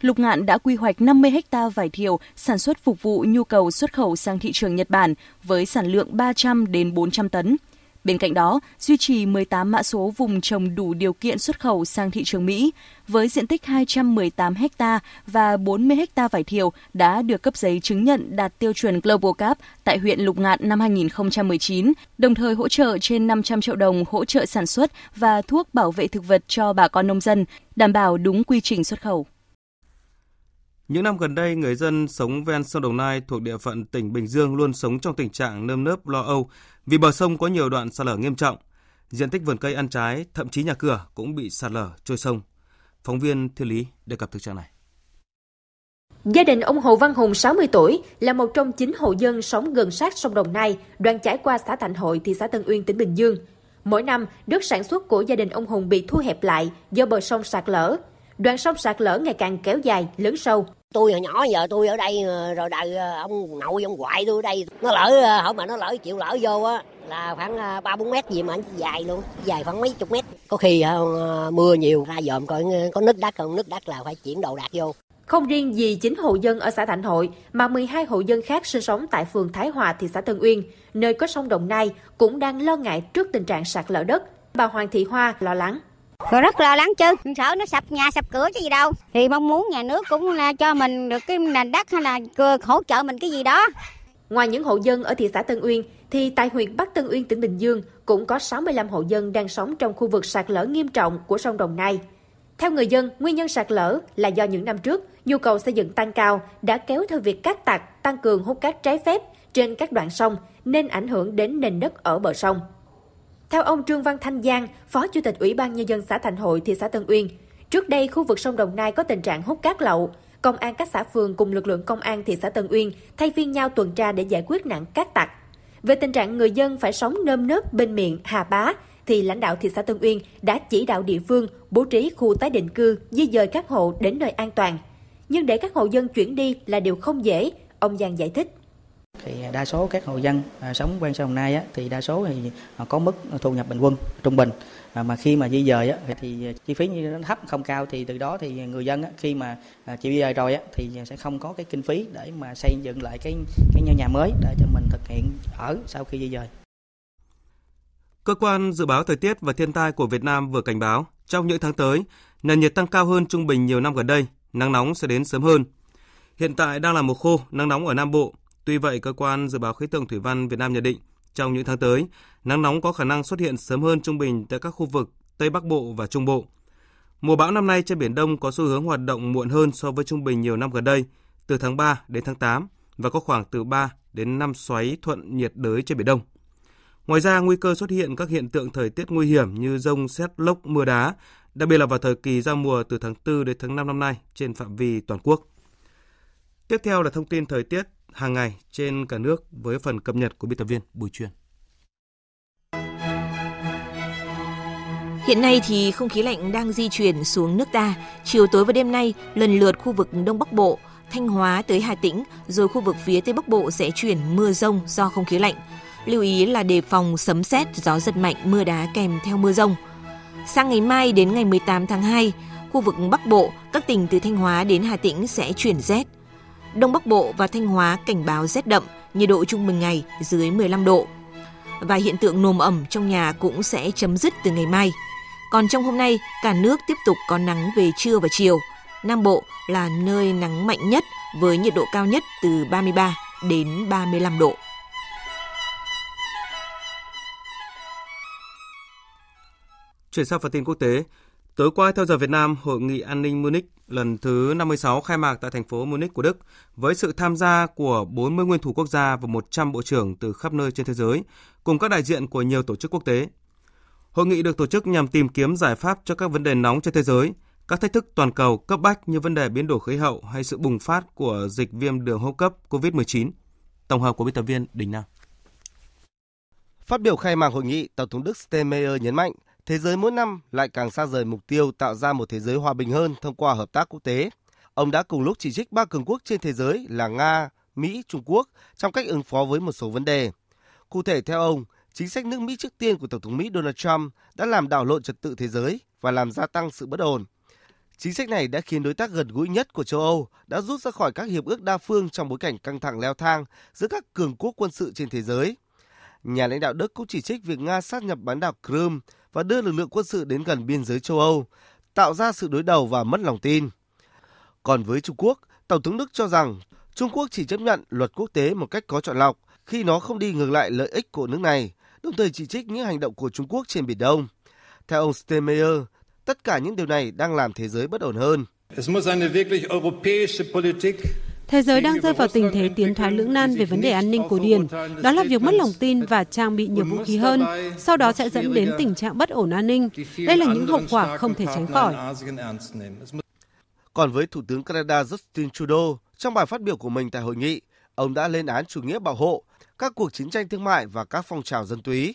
Lục Ngạn đã quy hoạch 50 ha vải thiều sản xuất phục vụ nhu cầu xuất khẩu sang thị trường Nhật Bản với sản lượng 300 đến 400 tấn. Bên cạnh đó, duy trì 18 mã số vùng trồng đủ điều kiện xuất khẩu sang thị trường Mỹ với diện tích 218 ha và 40 ha vải thiều đã được cấp giấy chứng nhận đạt tiêu chuẩn Global Cap tại huyện Lục Ngạn năm 2019, đồng thời hỗ trợ trên 500 triệu đồng hỗ trợ sản xuất và thuốc bảo vệ thực vật cho bà con nông dân, đảm bảo đúng quy trình xuất khẩu. Những năm gần đây, người dân sống ven sông Đồng Nai thuộc địa phận tỉnh Bình Dương luôn sống trong tình trạng nơm nớp lo âu vì bờ sông có nhiều đoạn sạt lở nghiêm trọng. Diện tích vườn cây ăn trái, thậm chí nhà cửa cũng bị sạt lở trôi sông. Phóng viên Thiên Lý đề cập thực trạng này. Gia đình ông Hồ Văn Hùng 60 tuổi là một trong 9 hộ dân sống gần sát sông Đồng Nai, đoạn chảy qua xã Thạnh Hội, thị xã Tân Uyên, tỉnh Bình Dương. Mỗi năm, đất sản xuất của gia đình ông Hùng bị thu hẹp lại do bờ sông sạt lở. Đoạn sông sạt lở ngày càng kéo dài, lớn sâu. Tôi hồi nhỏ giờ tôi ở đây rồi đời ông nội ông ngoại tôi ở đây. Nó lỡ hỏi mà nó lỡ chịu lỡ vô á là khoảng ba bốn mét gì mà dài luôn, dài khoảng mấy chục mét. Có khi mưa nhiều ra dòm coi có nứt đất không nứt đất là phải chuyển đồ đạc vô. Không riêng gì 9 hộ dân ở xã Thạnh Hội, mà 12 hộ dân khác sinh sống tại phường Thái Hòa, thị xã Tân Uyên, nơi có sông Đồng Nai, cũng đang lo ngại trước tình trạng sạt lở đất. Bà Hoàng Thị Hoa lo lắng. Rồi rất lo lắng chứ, sợ nó sập nhà sập cửa chứ gì đâu. Thì mong muốn nhà nước cũng là cho mình được cái nền đất hay là hỗ trợ mình cái gì đó. Ngoài những hộ dân ở thị xã Tân Uyên, thì tại huyện Bắc Tân Uyên, tỉnh Bình Dương cũng có 65 hộ dân đang sống trong khu vực sạt lở nghiêm trọng của sông Đồng Nai. Theo người dân, nguyên nhân sạt lở là do những năm trước, nhu cầu xây dựng tăng cao đã kéo theo việc cát tặc tăng cường hút cát trái phép trên các đoạn sông nên ảnh hưởng đến nền đất ở bờ sông. Theo ông Trương Văn Thanh Giang, Phó Chủ tịch Ủy ban Nhân dân xã Thành Hội, thị xã Tân Uyên, trước đây khu vực sông Đồng Nai có tình trạng hút cát lậu. Công an các xã phường cùng lực lượng công an thị xã Tân Uyên thay phiên nhau tuần tra để giải quyết nạn cát tặc. Về tình trạng người dân phải sống nơm nớp bên miệng Hà Bá, thì lãnh đạo thị xã Tân Uyên đã chỉ đạo địa phương bố trí khu tái định cư, di dời các hộ đến nơi an toàn. Nhưng để các hộ dân chuyển đi là điều không dễ, ông Giang giải thích. Thì đa số các hộ dân à, sống ven sông Đồng Nai á, thì đa số thì à, có mức thu nhập bình quân trung bình à, mà khi mà di dời á, thì chi phí như nó thấp không cao thì từ đó thì người dân á, khi mà à, chịu di dời rồi á, thì sẽ không có cái kinh phí để mà xây dựng lại cái cái nhà mới để cho mình thực hiện ở sau khi di dời. Cơ quan Dự báo Thời tiết và Thiên tai của Việt Nam vừa cảnh báo, trong những tháng tới, nền nhiệt tăng cao hơn trung bình nhiều năm gần đây, nắng nóng sẽ đến sớm hơn. Hiện tại đang là mùa khô, nắng nóng ở Nam Bộ. Tuy vậy, Cơ quan Dự báo Khí tượng Thủy văn Việt Nam nhận định, trong những tháng tới, nắng nóng có khả năng xuất hiện sớm hơn trung bình tại các khu vực Tây Bắc Bộ và Trung Bộ. Mùa bão năm nay trên Biển Đông có xu hướng hoạt động muộn hơn so với trung bình nhiều năm gần đây, từ tháng 3 đến tháng 8 và có khoảng từ 3 đến 5 xoáy thuận nhiệt đới trên Biển Đông. Ngoài ra, nguy cơ xuất hiện các hiện tượng thời tiết nguy hiểm như rông, xét, lốc, mưa đá, đặc biệt là vào thời kỳ giao mùa từ tháng 4 đến tháng 5 năm nay trên phạm vi toàn quốc. Tiếp theo là thông tin thời tiết hàng ngày trên cả nước với phần cập nhật của biên tập viên Bùi Truyền. Hiện nay thì không khí lạnh đang di chuyển xuống nước ta. Chiều tối và đêm nay, lần lượt khu vực Đông Bắc Bộ, Thanh Hóa tới Hà Tĩnh, rồi khu vực phía Tây Bắc Bộ sẽ chuyển mưa rông do không khí lạnh. Lưu ý là đề phòng sấm sét, gió giật mạnh, mưa đá kèm theo mưa rông. Sang ngày mai đến ngày 18 tháng 2, khu vực Bắc Bộ, các tỉnh từ Thanh Hóa đến Hà Tĩnh sẽ chuyển rét. Đông Bắc Bộ và Thanh Hóa cảnh báo rét đậm, nhiệt độ trung bình ngày dưới 15 độ. Và hiện tượng nồm ẩm trong nhà cũng sẽ chấm dứt từ ngày mai. Còn trong hôm nay, cả nước tiếp tục có nắng về trưa và chiều. Nam Bộ là nơi nắng mạnh nhất với nhiệt độ cao nhất từ 33 đến 35 độ. Chuyển sang phần tin quốc tế, tối qua theo giờ Việt Nam, Hội nghị an ninh Munich lần thứ 56 khai mạc tại thành phố Munich của Đức với sự tham gia của 40 nguyên thủ quốc gia và 100 bộ trưởng từ khắp nơi trên thế giới, cùng các đại diện của nhiều tổ chức quốc tế. Hội nghị được tổ chức nhằm tìm kiếm giải pháp cho các vấn đề nóng trên thế giới, các thách thức toàn cầu cấp bách như vấn đề biến đổi khí hậu hay sự bùng phát của dịch viêm đường hô hấp cấp COVID-19. Tổng hợp của biên tập viên Đình Nam. Phát biểu khai mạc hội nghị, Tổng thống Đức Steinmeier nhấn mạnh thế giới mỗi năm lại càng xa rời mục tiêu tạo ra một thế giới hòa bình hơn thông qua hợp tác quốc tế. Ông đã cùng lúc chỉ trích ba cường quốc trên thế giới là Nga, Mỹ, Trung Quốc trong cách ứng phó với một số vấn đề. Cụ thể theo ông, chính sách nước Mỹ trước tiên của Tổng thống Mỹ Donald Trump đã làm đảo lộn trật tự thế giới và làm gia tăng sự bất ổn. Chính sách này đã khiến đối tác gần gũi nhất của châu Âu đã rút ra khỏi các hiệp ước đa phương trong bối cảnh căng thẳng leo thang giữa các cường quốc quân sự trên thế giới. Nhà lãnh đạo Đức cũng chỉ trích việc Nga sát nhập bán đảo Crimea và đưa lực lượng quân sự đến gần biên giới châu Âu, tạo ra sự đối đầu và mất lòng tin. Còn với Trung Quốc, Tổng thống Đức cho rằng Trung Quốc chỉ chấp nhận luật quốc tế một cách có chọn lọc khi nó không đi ngược lại lợi ích của nước này, đồng thời chỉ trích những hành động của Trung Quốc trên Biển Đông. Theo ông Steinmeier, tất cả những điều này đang làm thế giới bất ổn hơn. Thế giới đang rơi vào tình thế tiến thoái lưỡng nan về vấn đề an ninh cổ điển. Đó là việc mất lòng tin và trang bị nhiều vũ khí hơn, sau đó sẽ dẫn đến tình trạng bất ổn an ninh. Đây là những hậu quả không thể tránh khỏi. Còn với Thủ tướng Canada Justin Trudeau, trong bài phát biểu của mình tại hội nghị, ông đã lên án chủ nghĩa bảo hộ, các cuộc chiến tranh thương mại và các phong trào dân túy.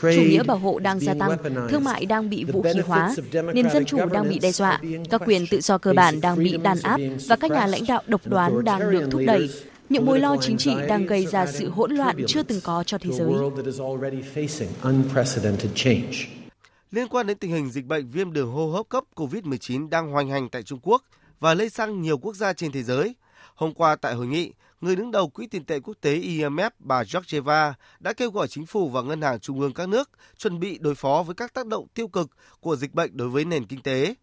Chủ nghĩa bảo hộ đang gia tăng, thương mại đang bị vũ khí hóa, nền dân chủ đang bị đe dọa, các quyền tự do cơ bản đang bị đàn áp và các nhà lãnh đạo độc đoán đang được thúc đẩy. Những mối lo chính trị đang gây ra sự hỗn loạn chưa từng có cho thế giới. Liên quan đến tình hình dịch bệnh viêm đường hô hấp cấp COVID-19 đang hoành hành tại Trung Quốc và lây sang nhiều quốc gia trên thế giới, hôm qua tại hội nghị, người đứng đầu Quỹ tiền tệ quốc tế IMF bà Georgieva đã kêu gọi chính phủ và ngân hàng trung ương các nước chuẩn bị đối phó với các tác động tiêu cực của dịch bệnh đối với nền kinh tế.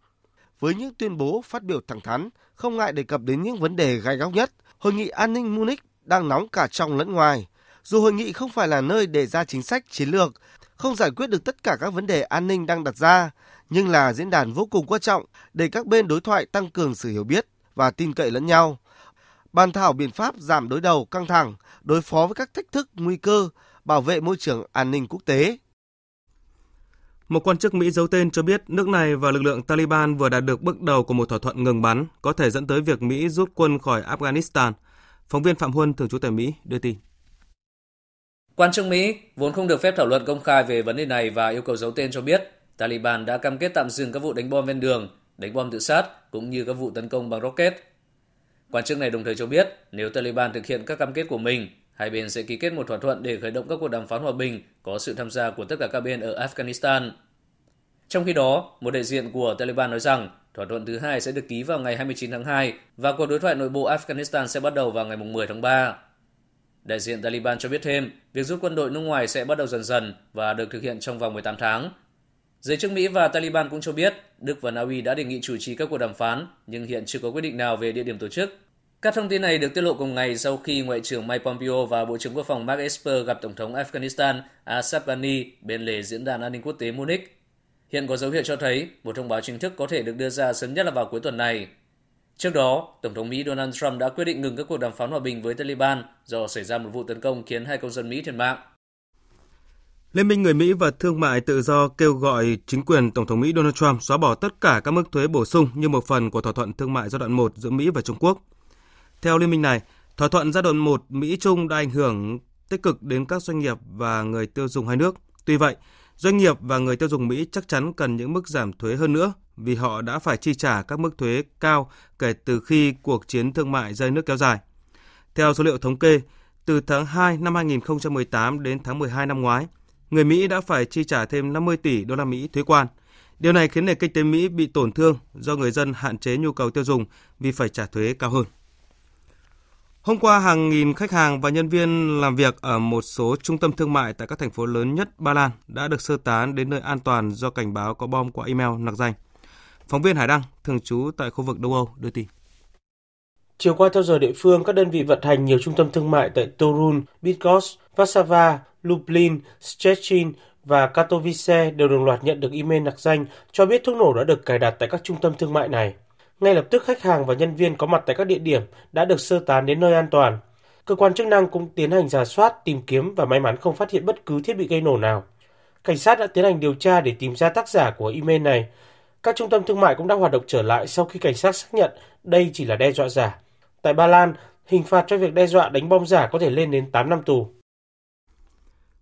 Với những tuyên bố phát biểu thẳng thắn, không ngại đề cập đến những vấn đề gai góc nhất, hội nghị an ninh Munich đang nóng cả trong lẫn ngoài. Dù hội nghị không phải là nơi để ra chính sách chiến lược, không giải quyết được tất cả các vấn đề an ninh đang đặt ra, nhưng là diễn đàn vô cùng quan trọng để các bên đối thoại tăng cường sự hiểu biết và tin cậy lẫn nhau. Bàn thảo biện pháp giảm đối đầu căng thẳng, đối phó với các thách thức, nguy cơ, bảo vệ môi trường an ninh quốc tế. Một quan chức Mỹ giấu tên cho biết nước này và lực lượng Taliban vừa đạt được bước đầu của một thỏa thuận ngừng bắn, có thể dẫn tới việc Mỹ rút quân khỏi Afghanistan. Phóng viên Phạm Huân, thường trú tại Mỹ, đưa tin. Quan chức Mỹ vốn không được phép thảo luận công khai về vấn đề này và yêu cầu giấu tên cho biết Taliban đã cam kết tạm dừng các vụ đánh bom ven đường, đánh bom tự sát cũng như các vụ tấn công bằng rocket. Quan chức này đồng thời cho biết nếu Taliban thực hiện các cam kết của mình, hai bên sẽ ký kết một thỏa thuận để khởi động các cuộc đàm phán hòa bình có sự tham gia của tất cả các bên ở Afghanistan. Trong khi đó, một đại diện của Taliban nói rằng thỏa thuận thứ hai sẽ được ký vào ngày 29 tháng 2 và cuộc đối thoại nội bộ Afghanistan sẽ bắt đầu vào ngày 10 tháng 3. Đại diện Taliban cho biết thêm, việc rút quân đội nước ngoài sẽ bắt đầu dần dần và được thực hiện trong vòng 18 tháng. Giới chức Mỹ và Taliban cũng cho biết Đức và Na Uy đã đề nghị chủ trì các cuộc đàm phán, nhưng hiện chưa có quyết định nào về địa điểm tổ chức. Các thông tin này được tiết lộ cùng ngày sau khi Ngoại trưởng Mike Pompeo và Bộ trưởng Quốc phòng Mark Esper gặp Tổng thống Afghanistan Ashraf Ghani bên lề diễn đàn an ninh quốc tế Munich. Hiện có dấu hiệu cho thấy một thông báo chính thức có thể được đưa ra sớm nhất là vào cuối tuần này. Trước đó, Tổng thống Mỹ Donald Trump đã quyết định ngừng các cuộc đàm phán hòa bình với Taliban do xảy ra một vụ tấn công khiến hai công dân Mỹ thiệt mạng. Liên minh người Mỹ và Thương mại Tự do kêu gọi chính quyền Tổng thống Mỹ Donald Trump xóa bỏ tất cả các mức thuế bổ sung như một phần của thỏa thuận thương mại giai đoạn 1 giữa Mỹ và Trung Quốc. Theo liên minh này, thỏa thuận giai đoạn 1 Mỹ-Trung đã ảnh hưởng tích cực đến các doanh nghiệp và người tiêu dùng hai nước. Tuy vậy, doanh nghiệp và người tiêu dùng Mỹ chắc chắn cần những mức giảm thuế hơn nữa vì họ đã phải chi trả các mức thuế cao kể từ khi cuộc chiến thương mại dây nước kéo dài. Theo số liệu thống kê, từ tháng 2 năm 2018 đến tháng 12 năm ngoái, người Mỹ đã phải chi trả thêm 50 tỷ đô la Mỹ thuế quan. Điều này khiến nền kinh tế Mỹ bị tổn thương do người dân hạn chế nhu cầu tiêu dùng vì phải trả thuế cao hơn. Hôm qua, hàng nghìn khách hàng và nhân viên làm việc ở một số trung tâm thương mại tại các thành phố lớn nhất Ba Lan đã được sơ tán đến nơi an toàn do cảnh báo có bom qua email nặc danh. Phóng viên Hải Đăng, thường trú tại khu vực Đông Âu, đưa tin. Chiều qua theo giờ địa phương, các đơn vị vận hành nhiều trung tâm thương mại tại Torun, Bydgoszcz, Warsaw, Lublin, Szczecin và Katowice đều đồng loạt nhận được email nặc danh cho biết thuốc nổ đã được cài đặt tại các trung tâm thương mại này. Ngay lập tức khách hàng và nhân viên có mặt tại các địa điểm đã được sơ tán đến nơi an toàn. Cơ quan chức năng cũng tiến hành giả soát, tìm kiếm và may mắn không phát hiện bất cứ thiết bị gây nổ nào. Cảnh sát đã tiến hành điều tra để tìm ra tác giả của email này. Các trung tâm thương mại cũng đã hoạt động trở lại sau khi cảnh sát xác nhận đây chỉ là đe dọa giả. Tại Ba Lan, hình phạt cho việc đe dọa đánh bom giả có thể lên đến 8 năm tù.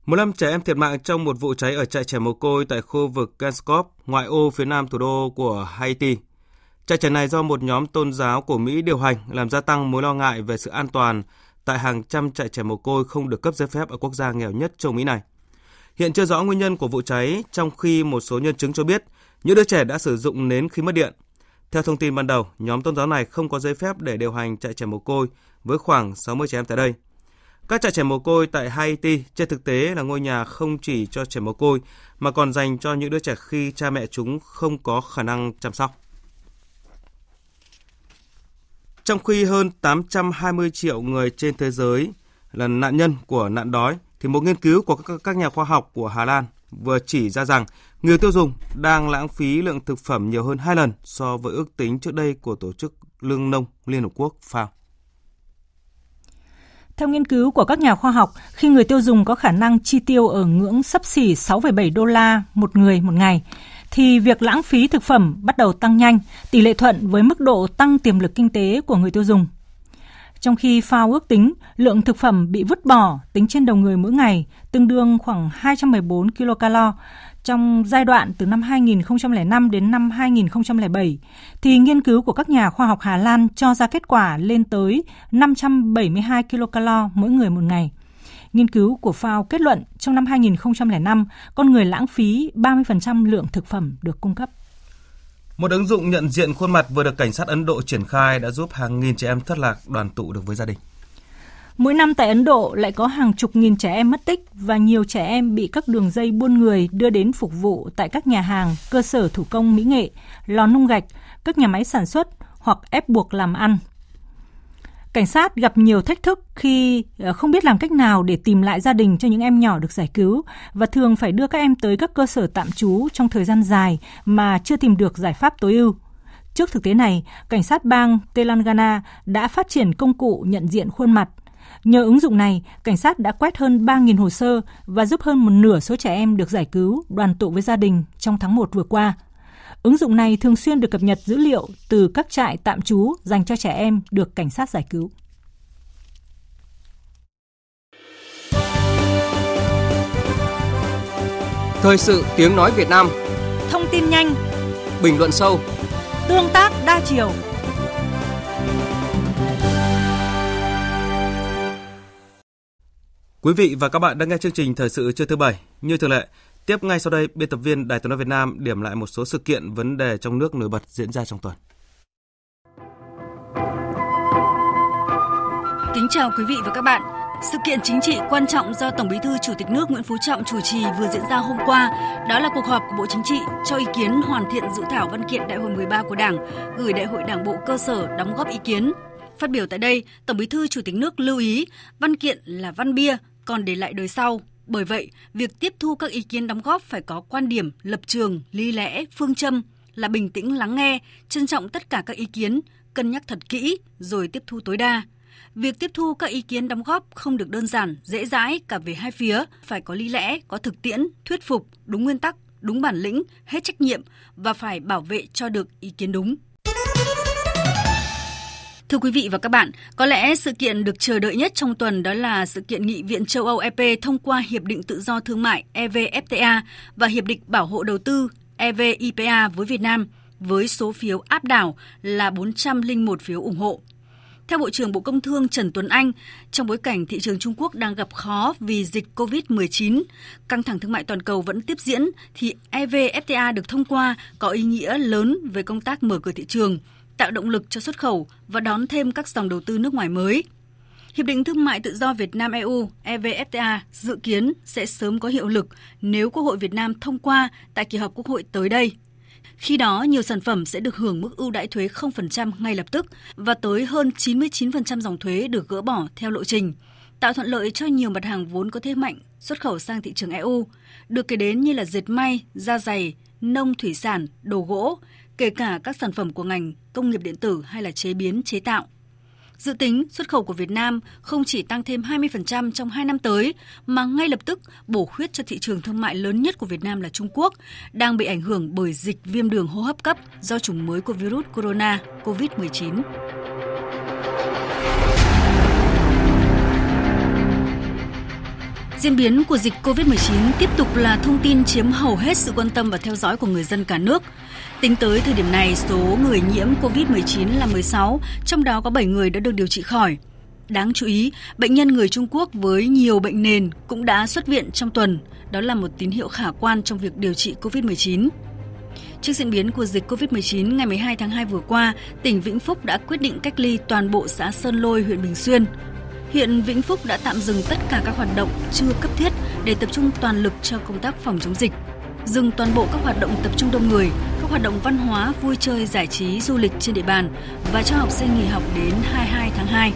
15 trẻ em thiệt mạng trong một vụ cháy ở trại trẻ mồ côi tại khu vực Ganskop, ngoại ô phía nam thủ đô của Haiti. Trại trẻ này do một nhóm tôn giáo của Mỹ điều hành làm gia tăng mối lo ngại về sự an toàn tại hàng trăm trại trẻ mồ côi không được cấp giấy phép ở quốc gia nghèo nhất châu Mỹ này. Hiện chưa rõ nguyên nhân của vụ cháy, trong khi một số nhân chứng cho biết những đứa trẻ đã sử dụng nến khi mất điện. Theo thông tin ban đầu, nhóm tôn giáo này không có giấy phép để điều hành trại trẻ mồ côi với khoảng 60 trẻ em tại đây. Các trại trẻ mồ côi tại Haiti trên thực tế là ngôi nhà không chỉ cho trẻ mồ côi mà còn dành cho những đứa trẻ khi cha mẹ chúng không có khả năng chăm sóc. Trong khi hơn 820 triệu người trên thế giới là nạn nhân của nạn đói, thì một nghiên cứu của các nhà khoa học của Hà Lan vừa chỉ ra rằng người tiêu dùng đang lãng phí lượng thực phẩm nhiều hơn hai lần so với ước tính trước đây của Tổ chức Lương nông Liên Hợp Quốc FAO. Theo nghiên cứu của các nhà khoa học, khi người tiêu dùng có khả năng chi tiêu ở ngưỡng sấp xỉ 6,7 đô la một người một ngày, thì việc lãng phí thực phẩm bắt đầu tăng nhanh, tỷ lệ thuận với mức độ tăng tiềm lực kinh tế của người tiêu dùng. trong khi FAO ước tính lượng thực phẩm bị vứt bỏ tính trên đầu người mỗi ngày tương đương khoảng 214 kilocalo trong giai đoạn từ năm 2005 đến năm 2007, thì nghiên cứu của các nhà khoa học Hà Lan cho ra kết quả lên tới 572 kcal mỗi người một ngày. Nghiên cứu của FAO kết luận trong năm 2005, con người lãng phí 30% lượng thực phẩm được cung cấp. Một ứng dụng nhận diện khuôn mặt vừa được cảnh sát Ấn Độ triển khai đã giúp hàng nghìn trẻ em thất lạc đoàn tụ được với gia đình. Mỗi năm tại Ấn Độ lại có hàng chục nghìn trẻ em mất tích và nhiều trẻ em bị các đường dây buôn người đưa đến phục vụ tại các nhà hàng, cơ sở thủ công mỹ nghệ, lò nung gạch, các nhà máy sản xuất hoặc ép buộc làm ăn. Cảnh sát gặp nhiều thách thức khi ờ, không biết làm cách nào để tìm lại gia đình cho những em nhỏ được giải cứu và thường phải đưa các em tới các cơ sở tạm trú trong thời gian dài mà chưa tìm được giải pháp tối ưu. Trước thực tế này, cảnh sát bang Telangana đã phát triển công cụ nhận diện khuôn mặt Nhờ ứng dụng này, cảnh sát đã quét hơn 3.000 hồ sơ và giúp hơn một nửa số trẻ em được giải cứu, đoàn tụ với gia đình trong tháng 1 vừa qua. Ứng dụng này thường xuyên được cập nhật dữ liệu từ các trại tạm trú dành cho trẻ em được cảnh sát giải cứu. Thời sự tiếng nói Việt Nam Thông tin nhanh Bình luận sâu Tương tác đa chiều Quý vị và các bạn đang nghe chương trình Thời sự trưa thứ bảy. Như thường lệ, tiếp ngay sau đây biên tập viên Đài Tiếng nói Việt Nam điểm lại một số sự kiện vấn đề trong nước nổi bật diễn ra trong tuần. Kính chào quý vị và các bạn. Sự kiện chính trị quan trọng do Tổng Bí thư Chủ tịch nước Nguyễn Phú Trọng chủ trì vừa diễn ra hôm qua, đó là cuộc họp của Bộ Chính trị cho ý kiến hoàn thiện dự thảo văn kiện Đại hội 13 của Đảng, gửi Đại hội Đảng bộ cơ sở đóng góp ý kiến Phát biểu tại đây, Tổng Bí thư Chủ tịch nước lưu ý văn kiện là văn bia, còn để lại đời sau. Bởi vậy, việc tiếp thu các ý kiến đóng góp phải có quan điểm, lập trường, lý lẽ, phương châm là bình tĩnh lắng nghe, trân trọng tất cả các ý kiến, cân nhắc thật kỹ rồi tiếp thu tối đa. Việc tiếp thu các ý kiến đóng góp không được đơn giản, dễ dãi cả về hai phía, phải có lý lẽ, có thực tiễn, thuyết phục, đúng nguyên tắc, đúng bản lĩnh, hết trách nhiệm và phải bảo vệ cho được ý kiến đúng. Thưa quý vị và các bạn, có lẽ sự kiện được chờ đợi nhất trong tuần đó là sự kiện Nghị viện châu Âu EP thông qua Hiệp định Tự do Thương mại EVFTA và Hiệp định Bảo hộ Đầu tư EVIPA với Việt Nam với số phiếu áp đảo là 401 phiếu ủng hộ. Theo Bộ trưởng Bộ Công Thương Trần Tuấn Anh, trong bối cảnh thị trường Trung Quốc đang gặp khó vì dịch COVID-19, căng thẳng thương mại toàn cầu vẫn tiếp diễn, thì EVFTA được thông qua có ý nghĩa lớn về công tác mở cửa thị trường – tạo động lực cho xuất khẩu và đón thêm các dòng đầu tư nước ngoài mới. Hiệp định Thương mại Tự do Việt Nam EU EVFTA dự kiến sẽ sớm có hiệu lực nếu Quốc hội Việt Nam thông qua tại kỳ họp Quốc hội tới đây. Khi đó, nhiều sản phẩm sẽ được hưởng mức ưu đãi thuế 0% ngay lập tức và tới hơn 99% dòng thuế được gỡ bỏ theo lộ trình, tạo thuận lợi cho nhiều mặt hàng vốn có thế mạnh xuất khẩu sang thị trường EU, được kể đến như là dệt may, da dày, nông thủy sản, đồ gỗ, kể cả các sản phẩm của ngành công nghiệp điện tử hay là chế biến chế tạo. Dự tính xuất khẩu của Việt Nam không chỉ tăng thêm 20% trong 2 năm tới mà ngay lập tức bổ khuyết cho thị trường thương mại lớn nhất của Việt Nam là Trung Quốc, đang bị ảnh hưởng bởi dịch viêm đường hô hấp cấp do chủng mới của virus corona COVID-19. Diễn biến của dịch COVID-19 tiếp tục là thông tin chiếm hầu hết sự quan tâm và theo dõi của người dân cả nước. Tính tới thời điểm này, số người nhiễm COVID-19 là 16, trong đó có 7 người đã được điều trị khỏi. Đáng chú ý, bệnh nhân người Trung Quốc với nhiều bệnh nền cũng đã xuất viện trong tuần. Đó là một tín hiệu khả quan trong việc điều trị COVID-19. Trước diễn biến của dịch COVID-19, ngày 12 tháng 2 vừa qua, tỉnh Vĩnh Phúc đã quyết định cách ly toàn bộ xã Sơn Lôi, huyện Bình Xuyên. Hiện Vĩnh Phúc đã tạm dừng tất cả các hoạt động chưa cấp thiết để tập trung toàn lực cho công tác phòng chống dịch. Dừng toàn bộ các hoạt động tập trung đông người, các hoạt động văn hóa, vui chơi, giải trí, du lịch trên địa bàn và cho học sinh nghỉ học đến 22 tháng 2.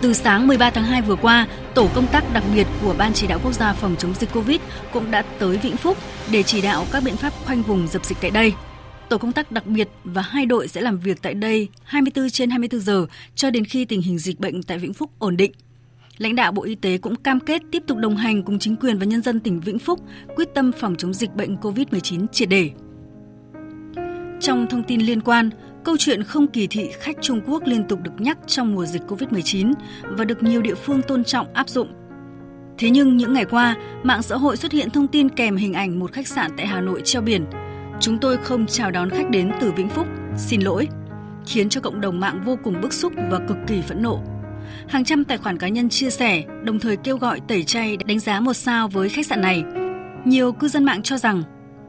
Từ sáng 13 tháng 2 vừa qua, tổ công tác đặc biệt của Ban chỉ đạo quốc gia phòng chống dịch Covid cũng đã tới Vĩnh Phúc để chỉ đạo các biện pháp khoanh vùng dập dịch tại đây. Tổ công tác đặc biệt và hai đội sẽ làm việc tại đây 24 trên 24 giờ cho đến khi tình hình dịch bệnh tại Vĩnh Phúc ổn định. Lãnh đạo Bộ Y tế cũng cam kết tiếp tục đồng hành cùng chính quyền và nhân dân tỉnh Vĩnh Phúc quyết tâm phòng chống dịch bệnh COVID-19 triệt để. Trong thông tin liên quan, Câu chuyện không kỳ thị khách Trung Quốc liên tục được nhắc trong mùa dịch Covid-19 và được nhiều địa phương tôn trọng áp dụng. Thế nhưng những ngày qua, mạng xã hội xuất hiện thông tin kèm hình ảnh một khách sạn tại Hà Nội treo biển. Chúng tôi không chào đón khách đến từ Vĩnh Phúc, xin lỗi, khiến cho cộng đồng mạng vô cùng bức xúc và cực kỳ phẫn nộ. Hàng trăm tài khoản cá nhân chia sẻ, đồng thời kêu gọi tẩy chay đánh giá một sao với khách sạn này. Nhiều cư dân mạng cho rằng,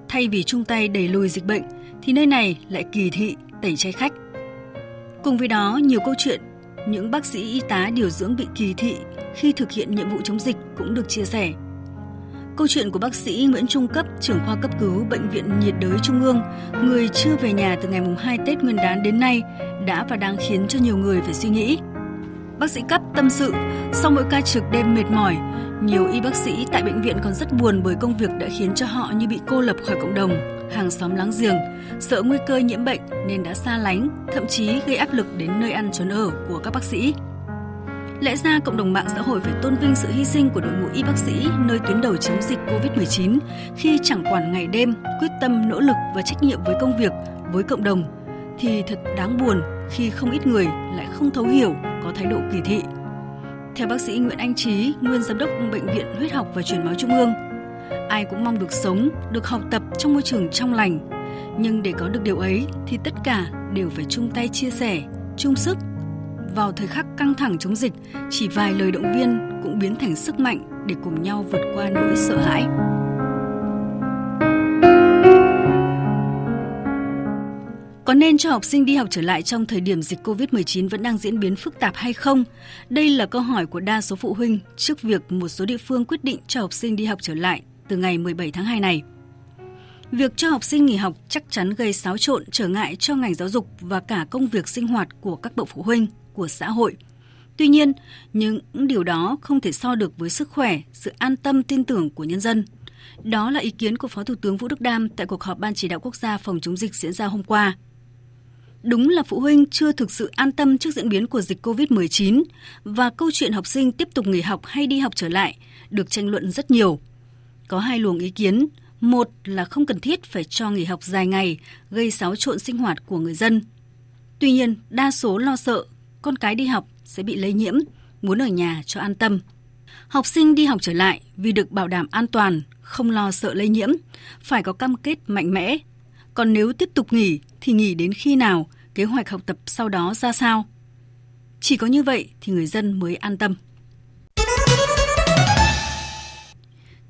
thay vì chung tay đẩy lùi dịch bệnh, thì nơi này lại kỳ thị, tẩy chay khách. Cùng với đó, nhiều câu chuyện những bác sĩ y tá điều dưỡng bị kỳ thị khi thực hiện nhiệm vụ chống dịch cũng được chia sẻ. Câu chuyện của bác sĩ Nguyễn Trung Cấp, trưởng khoa cấp cứu Bệnh viện nhiệt đới Trung ương, người chưa về nhà từ ngày mùng 2 Tết Nguyên đán đến nay, đã và đang khiến cho nhiều người phải suy nghĩ. Bác sĩ Cấp tâm sự, sau mỗi ca trực đêm mệt mỏi, nhiều y bác sĩ tại bệnh viện còn rất buồn bởi công việc đã khiến cho họ như bị cô lập khỏi cộng đồng, hàng xóm láng giềng, sợ nguy cơ nhiễm bệnh nên đã xa lánh, thậm chí gây áp lực đến nơi ăn trốn ở của các bác sĩ. Lẽ ra cộng đồng mạng xã hội phải tôn vinh sự hy sinh của đội ngũ y bác sĩ nơi tuyến đầu chống dịch COVID-19 khi chẳng quản ngày đêm, quyết tâm nỗ lực và trách nhiệm với công việc, với cộng đồng thì thật đáng buồn khi không ít người lại không thấu hiểu có thái độ kỳ thị. Theo bác sĩ Nguyễn Anh Trí, nguyên giám đốc bệnh viện huyết học và truyền máu trung ương, ai cũng mong được sống, được học tập trong môi trường trong lành. Nhưng để có được điều ấy thì tất cả đều phải chung tay chia sẻ, chung sức. Vào thời khắc căng thẳng chống dịch, chỉ vài lời động viên cũng biến thành sức mạnh để cùng nhau vượt qua nỗi sợ hãi. Có nên cho học sinh đi học trở lại trong thời điểm dịch COVID-19 vẫn đang diễn biến phức tạp hay không? Đây là câu hỏi của đa số phụ huynh trước việc một số địa phương quyết định cho học sinh đi học trở lại từ ngày 17 tháng 2 này. Việc cho học sinh nghỉ học chắc chắn gây xáo trộn trở ngại cho ngành giáo dục và cả công việc sinh hoạt của các bậc phụ huynh, của xã hội. Tuy nhiên, những điều đó không thể so được với sức khỏe, sự an tâm tin tưởng của nhân dân. Đó là ý kiến của Phó Thủ tướng Vũ Đức Đam tại cuộc họp Ban chỉ đạo quốc gia phòng chống dịch diễn ra hôm qua. Đúng là phụ huynh chưa thực sự an tâm trước diễn biến của dịch COVID-19 và câu chuyện học sinh tiếp tục nghỉ học hay đi học trở lại được tranh luận rất nhiều. Có hai luồng ý kiến, một là không cần thiết phải cho nghỉ học dài ngày, gây xáo trộn sinh hoạt của người dân. Tuy nhiên, đa số lo sợ con cái đi học sẽ bị lây nhiễm, muốn ở nhà cho an tâm. Học sinh đi học trở lại vì được bảo đảm an toàn, không lo sợ lây nhiễm, phải có cam kết mạnh mẽ. Còn nếu tiếp tục nghỉ thì nghỉ đến khi nào, kế hoạch học tập sau đó ra sao? Chỉ có như vậy thì người dân mới an tâm.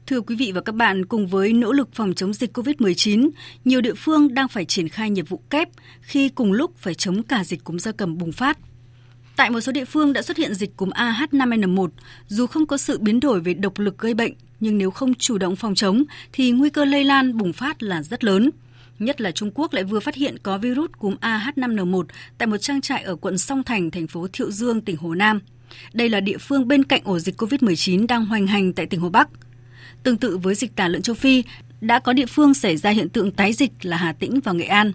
Thưa quý vị và các bạn, cùng với nỗ lực phòng chống dịch COVID-19, nhiều địa phương đang phải triển khai nhiệm vụ kép khi cùng lúc phải chống cả dịch cúm gia cầm bùng phát. Tại một số địa phương đã xuất hiện dịch cúm AH5N1, dù không có sự biến đổi về độc lực gây bệnh, nhưng nếu không chủ động phòng chống thì nguy cơ lây lan bùng phát là rất lớn. Nhất là Trung Quốc lại vừa phát hiện có virus cúm AH5N1 tại một trang trại ở quận Song Thành, thành phố Thiệu Dương, tỉnh Hồ Nam. Đây là địa phương bên cạnh ổ dịch COVID-19 đang hoành hành tại tỉnh Hồ Bắc. Tương tự với dịch tả lợn châu Phi, đã có địa phương xảy ra hiện tượng tái dịch là Hà Tĩnh và Nghệ An.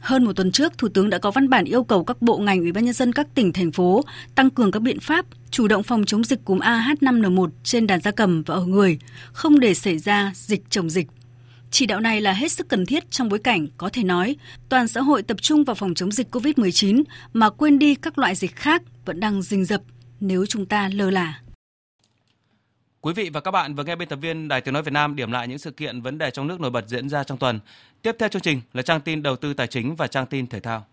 Hơn một tuần trước, Thủ tướng đã có văn bản yêu cầu các bộ ngành ủy ban nhân dân các tỉnh thành phố tăng cường các biện pháp chủ động phòng chống dịch cúm AH5N1 trên đàn gia cầm và ở người, không để xảy ra dịch chồng dịch. Chỉ đạo này là hết sức cần thiết trong bối cảnh có thể nói toàn xã hội tập trung vào phòng chống dịch COVID-19 mà quên đi các loại dịch khác vẫn đang rình rập nếu chúng ta lơ là. Quý vị và các bạn vừa nghe biên tập viên Đài Tiếng nói Việt Nam điểm lại những sự kiện vấn đề trong nước nổi bật diễn ra trong tuần. Tiếp theo chương trình là trang tin đầu tư tài chính và trang tin thể thao.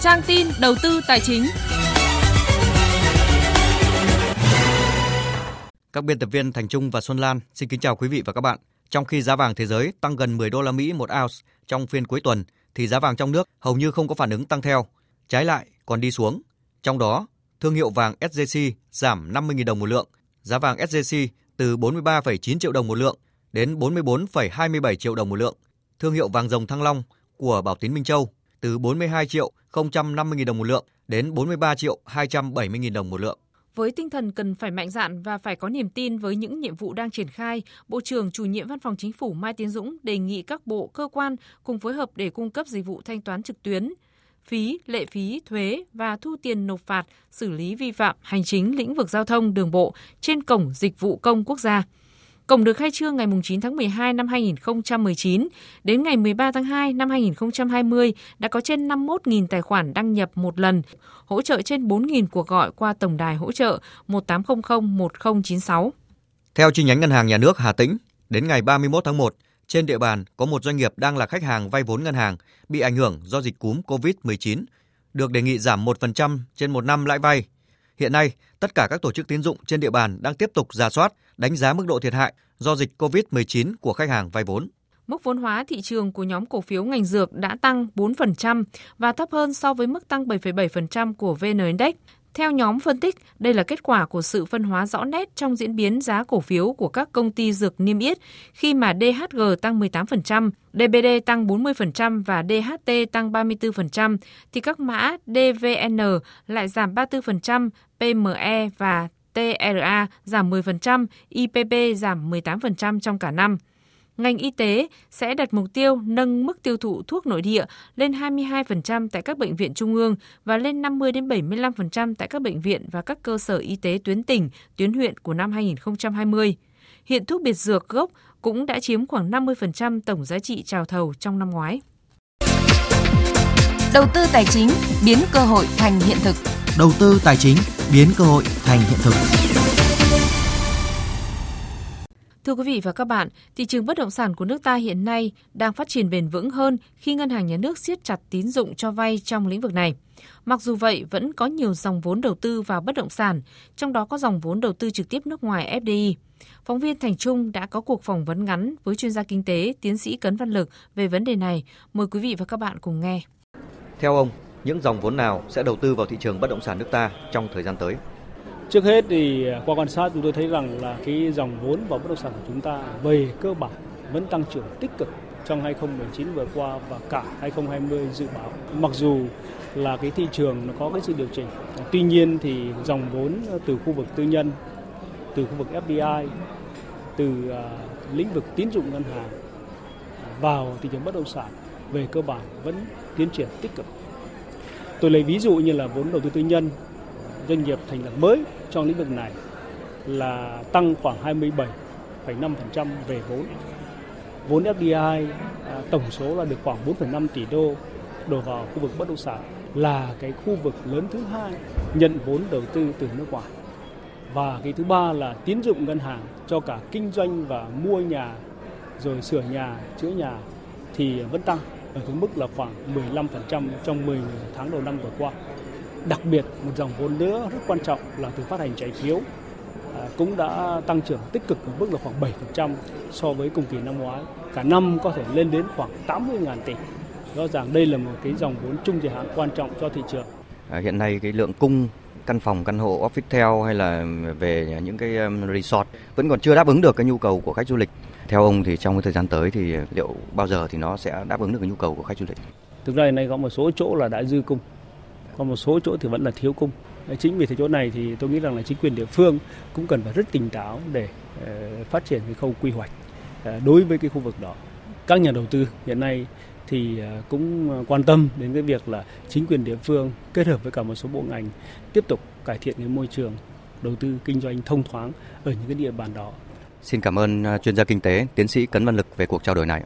Trang tin đầu tư tài chính. Các biên tập viên Thành Trung và Xuân Lan xin kính chào quý vị và các bạn. Trong khi giá vàng thế giới tăng gần 10 đô la Mỹ một ounce trong phiên cuối tuần thì giá vàng trong nước hầu như không có phản ứng tăng theo, trái lại còn đi xuống. Trong đó, thương hiệu vàng SJC giảm 50.000 đồng một lượng, giá vàng SJC từ 43,9 triệu đồng một lượng đến 44,27 triệu đồng một lượng. Thương hiệu vàng rồng Thăng Long của Bảo Tín Minh Châu từ 42 triệu 050.000 đồng một lượng đến 43 triệu 270.000 đồng một lượng. Với tinh thần cần phải mạnh dạn và phải có niềm tin với những nhiệm vụ đang triển khai, Bộ trưởng chủ nhiệm Văn phòng Chính phủ Mai Tiến Dũng đề nghị các bộ, cơ quan cùng phối hợp để cung cấp dịch vụ thanh toán trực tuyến, phí, lệ phí, thuế và thu tiền nộp phạt, xử lý vi phạm hành chính lĩnh vực giao thông đường bộ trên cổng dịch vụ công quốc gia. Cổng được khai trương ngày 9 tháng 12 năm 2019. Đến ngày 13 tháng 2 năm 2020 đã có trên 51.000 tài khoản đăng nhập một lần, hỗ trợ trên 4.000 cuộc gọi qua tổng đài hỗ trợ 1800 1096. Theo chi nhánh Ngân hàng Nhà nước Hà Tĩnh, đến ngày 31 tháng 1, trên địa bàn có một doanh nghiệp đang là khách hàng vay vốn ngân hàng bị ảnh hưởng do dịch cúm COVID-19, được đề nghị giảm 1% trên một năm lãi vay. Hiện nay, tất cả các tổ chức tín dụng trên địa bàn đang tiếp tục giả soát, đánh giá mức độ thiệt hại do dịch COVID-19 của khách hàng vay vốn. Mức vốn hóa thị trường của nhóm cổ phiếu ngành dược đã tăng 4% và thấp hơn so với mức tăng 7,7% của VN Index. Theo nhóm phân tích, đây là kết quả của sự phân hóa rõ nét trong diễn biến giá cổ phiếu của các công ty dược niêm yết. Khi mà DHG tăng 18%, DBD tăng 40% và DHT tăng 34%, thì các mã DVN lại giảm 34%, PME và TRA giảm 10%, IPP giảm 18% trong cả năm ngành y tế sẽ đặt mục tiêu nâng mức tiêu thụ thuốc nội địa lên 22% tại các bệnh viện trung ương và lên 50 đến 75% tại các bệnh viện và các cơ sở y tế tuyến tỉnh, tuyến huyện của năm 2020. Hiện thuốc biệt dược gốc cũng đã chiếm khoảng 50% tổng giá trị chào thầu trong năm ngoái. Đầu tư tài chính biến cơ hội thành hiện thực. Đầu tư tài chính biến cơ hội thành hiện thực. Thưa quý vị và các bạn, thị trường bất động sản của nước ta hiện nay đang phát triển bền vững hơn khi ngân hàng nhà nước siết chặt tín dụng cho vay trong lĩnh vực này. Mặc dù vậy, vẫn có nhiều dòng vốn đầu tư vào bất động sản, trong đó có dòng vốn đầu tư trực tiếp nước ngoài FDI. Phóng viên Thành Trung đã có cuộc phỏng vấn ngắn với chuyên gia kinh tế, tiến sĩ Cấn Văn Lực về vấn đề này. Mời quý vị và các bạn cùng nghe. Theo ông, những dòng vốn nào sẽ đầu tư vào thị trường bất động sản nước ta trong thời gian tới? Trước hết thì à, qua quan sát chúng tôi thấy rằng là cái dòng vốn vào bất động sản của chúng ta về cơ bản vẫn tăng trưởng tích cực trong 2019 vừa qua và cả 2020 dự báo. Mặc dù là cái thị trường nó có cái sự điều chỉnh. Tuy nhiên thì dòng vốn từ khu vực tư nhân, từ khu vực FDI, từ uh, lĩnh vực tín dụng ngân hàng à, vào thị trường bất động sản về cơ bản vẫn tiến triển tích cực. Tôi lấy ví dụ như là vốn đầu tư tư nhân doanh nghiệp thành lập mới trong lĩnh vực này là tăng khoảng 27,5% về vốn. Vốn FDI à, tổng số là được khoảng 4,5 tỷ đô đổ vào khu vực bất động sản là cái khu vực lớn thứ hai nhận vốn đầu tư từ nước ngoài. Và cái thứ ba là tín dụng ngân hàng cho cả kinh doanh và mua nhà rồi sửa nhà, chữa nhà thì vẫn tăng ở cái mức là khoảng 15% trong 10 tháng đầu năm vừa qua. Đặc biệt một dòng vốn nữa rất quan trọng là từ phát hành trái phiếu à, cũng đã tăng trưởng tích cực ở mức là khoảng 7% so với cùng kỳ năm ngoái. Cả năm có thể lên đến khoảng 80.000 tỷ. Rõ ràng đây là một cái dòng vốn trung dài hạn quan trọng cho thị trường. À, hiện nay cái lượng cung căn phòng, căn hộ office hay là về những cái um, resort vẫn còn chưa đáp ứng được cái nhu cầu của khách du lịch. Theo ông thì trong cái thời gian tới thì liệu bao giờ thì nó sẽ đáp ứng được cái nhu cầu của khách du lịch? Thực ra hiện nay có một số chỗ là đã dư cung, còn một số chỗ thì vẫn là thiếu cung. Chính vì thế chỗ này thì tôi nghĩ rằng là chính quyền địa phương cũng cần phải rất tỉnh táo để ờ, phát triển cái khâu quy hoạch ờ, đối với cái khu vực đó. Các nhà đầu tư hiện nay thì ờ, cũng quan tâm đến cái việc là chính quyền địa phương kết hợp với cả một số bộ ngành tiếp tục cải thiện cái môi trường đầu tư kinh doanh thông thoáng ở những cái địa bàn đó. Xin cảm ơn chuyên gia kinh tế, tiến sĩ Cấn Văn Lực về cuộc trao đổi này.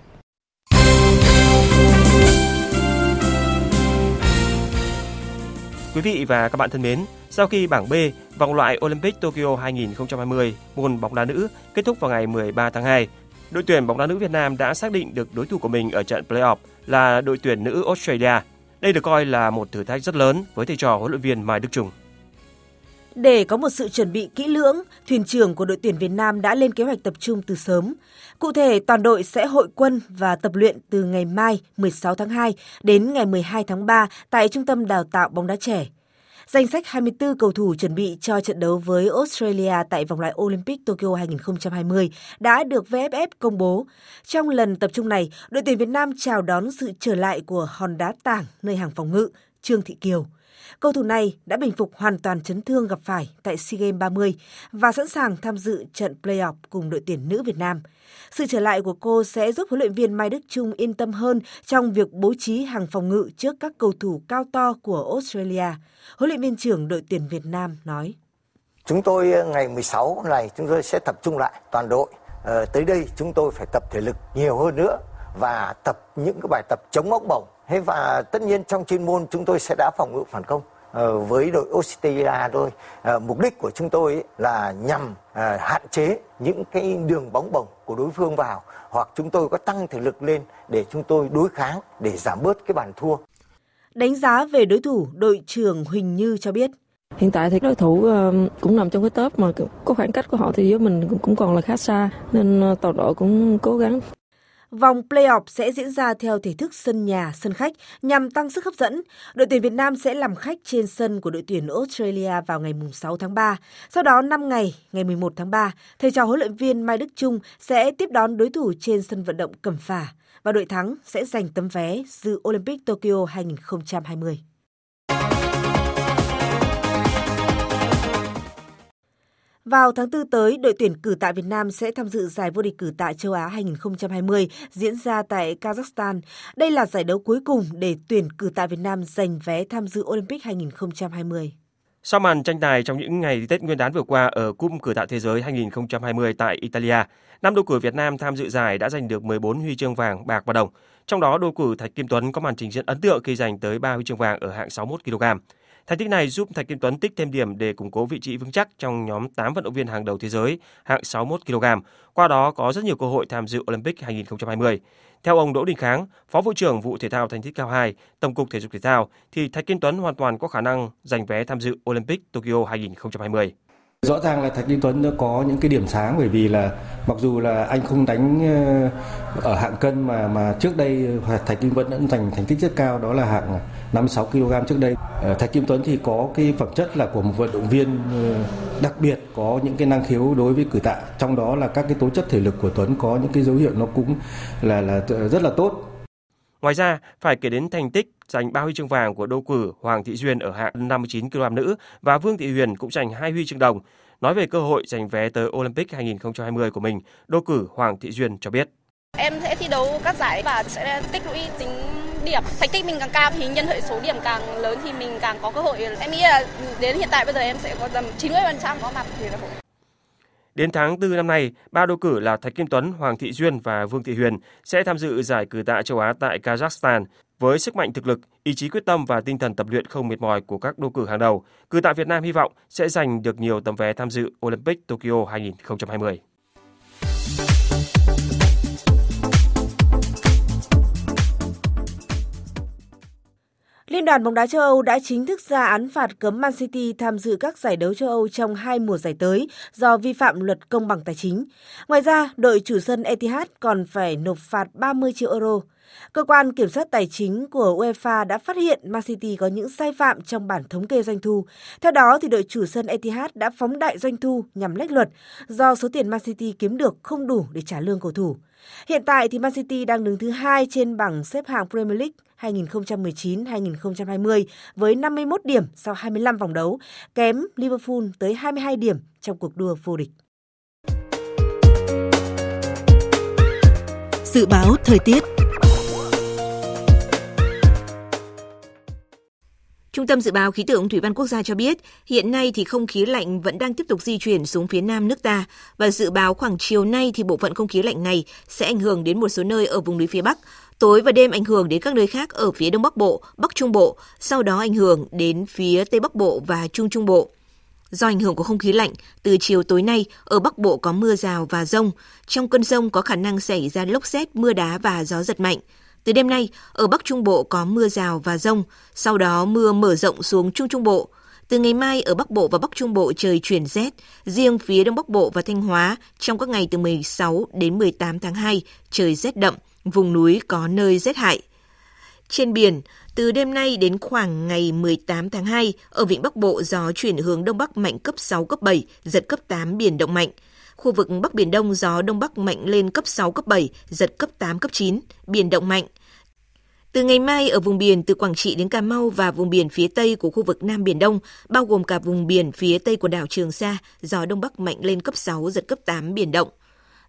Quý vị và các bạn thân mến, sau khi bảng B vòng loại Olympic Tokyo 2020 môn bóng đá nữ kết thúc vào ngày 13 tháng 2, đội tuyển bóng đá nữ Việt Nam đã xác định được đối thủ của mình ở trận playoff là đội tuyển nữ Australia. Đây được coi là một thử thách rất lớn với thầy trò huấn luyện viên Mai Đức Trung. Để có một sự chuẩn bị kỹ lưỡng, thuyền trưởng của đội tuyển Việt Nam đã lên kế hoạch tập trung từ sớm. Cụ thể, toàn đội sẽ hội quân và tập luyện từ ngày mai 16 tháng 2 đến ngày 12 tháng 3 tại Trung tâm Đào tạo bóng đá trẻ. Danh sách 24 cầu thủ chuẩn bị cho trận đấu với Australia tại vòng loại Olympic Tokyo 2020 đã được VFF công bố. Trong lần tập trung này, đội tuyển Việt Nam chào đón sự trở lại của hòn đá tảng nơi hàng phòng ngự Trương Thị Kiều. Cầu thủ này đã bình phục hoàn toàn chấn thương gặp phải tại SEA Games 30 và sẵn sàng tham dự trận playoff cùng đội tuyển nữ Việt Nam. Sự trở lại của cô sẽ giúp huấn luyện viên Mai Đức Trung yên tâm hơn trong việc bố trí hàng phòng ngự trước các cầu thủ cao to của Australia. Huấn luyện viên trưởng đội tuyển Việt Nam nói. Chúng tôi ờ, ngày 16 này chúng tôi sẽ tập trung lại toàn đội Ờ, tới đây chúng tôi phải tập thể lực nhiều hơn nữa và tập những cái bài tập chống ốc bổng. Thế và tất nhiên trong chuyên môn chúng tôi sẽ đã phòng ngự phản công uh, với đội Australia thôi. Uh, mục đích của chúng tôi là nhằm uh, hạn chế những cái đường bóng bổng của đối phương vào hoặc chúng tôi có tăng thể lực lên để chúng tôi đối kháng để giảm bớt cái bàn thua. Đánh giá về đối thủ, đội trưởng Huỳnh Như cho biết. Hiện tại thì đối thủ cũng nằm trong cái top mà có khoảng cách của họ thì với mình cũng còn là khá xa nên ờ, toàn đội cũng cố gắng. Vòng playoff sẽ diễn ra theo thể thức sân nhà, sân khách nhằm tăng sức hấp dẫn. Đội tuyển Việt Nam sẽ làm khách trên sân của đội tuyển Australia vào ngày 6 tháng 3. Sau đó 5 ngày, ngày 11 tháng 3, thầy trò huấn luyện viên Mai Đức Trung sẽ tiếp đón đối thủ trên sân vận động Cẩm Phả và đội thắng sẽ giành tấm vé dự Olympic Tokyo 2020. Vào tháng 4 tới, đội tuyển cử tạ Việt Nam sẽ tham dự giải vô địch cử tạ châu Á 2020 diễn ra tại Kazakhstan. Đây là giải đấu cuối cùng để tuyển cử tạ Việt Nam giành vé tham dự Olympic 2020. Sau màn tranh tài trong những ngày Tết Nguyên đán vừa qua ở Cúp Cử tạ Thế giới 2020 tại Italia, năm đô cử Việt Nam tham dự giải đã giành được 14 huy chương vàng, bạc và đồng. Trong đó, đô cử Thạch Kim Tuấn có màn trình diễn ấn tượng khi giành tới 3 huy chương vàng ở hạng 61 kg. Thành tích này giúp Thạch Kim Tuấn tích thêm điểm để củng cố vị trí vững chắc trong nhóm 8 vận động viên hàng đầu thế giới hạng 61 kg, qua đó có rất nhiều cơ hội tham dự Olympic 2020. Theo ông Đỗ Đình Kháng, Phó vụ trưởng vụ thể thao thành tích cao 2, Tổng cục Thể dục Thể thao, thì Thạch Kim Tuấn hoàn toàn có khả năng giành vé tham dự Olympic Tokyo 2020. Rõ ràng là Thạch Kim Tuấn đã có những cái điểm sáng bởi vì là mặc dù là anh không đánh ờ, ở hạng cân mà mà trước đây ờ, Thạch Kim Tuấn đã giành thành tích rất cao đó là hạng 56 kg trước đây. Ờ, Thạch Kim Tuấn thì có cái phẩm chất là của một vận động viên đặc biệt có những cái năng khiếu đối với cử tạ, trong đó là các cái tố chất thể lực của Tuấn có những cái dấu hiệu nó cũng là là rất là tốt. Ngoài ra, phải kể đến thành tích giành 3 huy chương vàng của đô cử Hoàng Thị Duyên ở hạng 59 kg nữ và Vương Thị Huyền cũng giành 2 huy chương đồng. Nói về cơ hội giành vé tới Olympic 2020 của mình, đô cử Hoàng Thị Duyên cho biết. Em sẽ thi đấu các giải và sẽ tích lũy tính điểm. Thành tích mình càng cao thì nhân hệ số điểm càng lớn thì mình càng có cơ hội. Em nghĩ là đến hiện tại bây giờ em sẽ có tầm 90% có mặt thì là Đến tháng 4 năm nay, ba đô cử là Thạch Kim Tuấn, Hoàng Thị Duyên và Vương Thị Huyền sẽ tham dự giải cử tạ châu Á tại Kazakhstan. Với sức mạnh thực lực, ý chí quyết tâm và tinh thần tập luyện không mệt mỏi của các đô cử hàng đầu, cử tạ Việt Nam hy vọng sẽ giành được nhiều tấm vé tham dự Olympic Tokyo 2020. Liên đoàn bóng đá châu Âu đã chính thức ra án phạt cấm Man City tham dự các giải đấu châu Âu trong hai mùa giải tới do vi phạm luật công bằng tài chính. Ngoài ra, đội chủ sân Etihad còn phải nộp phạt 30 triệu euro. Cơ quan kiểm soát tài chính của UEFA đã phát hiện Man City có những sai phạm trong bản thống kê doanh thu. Theo đó, thì đội chủ sân Etihad đã phóng đại doanh thu nhằm lách luật do số tiền Man City kiếm được không đủ để trả lương cầu thủ. Hiện tại thì Man City đang đứng thứ hai trên bảng xếp hạng Premier League 2019-2020 với 51 điểm sau 25 vòng đấu, kém Liverpool tới 22 điểm trong cuộc đua vô địch. Dự báo thời tiết Trung tâm Dự báo Khí tượng Thủy văn Quốc gia cho biết, hiện nay thì không khí lạnh vẫn đang tiếp tục di chuyển xuống phía nam nước ta và dự báo khoảng chiều nay thì bộ phận không khí lạnh này sẽ ảnh hưởng đến một số nơi ở vùng núi phía Bắc, tối và đêm ảnh hưởng đến các nơi khác ở phía Đông Bắc Bộ, Bắc Trung Bộ, sau đó ảnh hưởng đến phía Tây Bắc Bộ và Trung Trung Bộ. Do ảnh hưởng của không khí lạnh, từ chiều tối nay ở Bắc Bộ có mưa rào và rông. Trong cơn rông có khả năng xảy ra lốc xét, mưa đá và gió giật mạnh. Từ đêm nay, ở Bắc Trung Bộ có mưa rào và rông, sau đó mưa mở rộng xuống Trung Trung Bộ. Từ ngày mai ở Bắc Bộ và Bắc Trung Bộ trời chuyển rét, riêng phía Đông Bắc Bộ và Thanh Hóa trong các ngày từ 16 đến 18 tháng 2 trời rét đậm, vùng núi có nơi rét hại. Trên biển, từ đêm nay đến khoảng ngày 18 tháng 2, ở vịnh Bắc Bộ gió chuyển hướng Đông Bắc mạnh cấp 6, cấp 7, giật cấp 8 biển động mạnh. Khu vực Bắc Biển Đông gió Đông Bắc mạnh lên cấp 6, cấp 7, giật cấp 8, cấp 9, biển động mạnh. Từ ngày mai ở vùng biển từ Quảng Trị đến Cà Mau và vùng biển phía Tây của khu vực Nam Biển Đông, bao gồm cả vùng biển phía Tây của đảo Trường Sa, gió Đông Bắc mạnh lên cấp 6, giật cấp 8, biển động.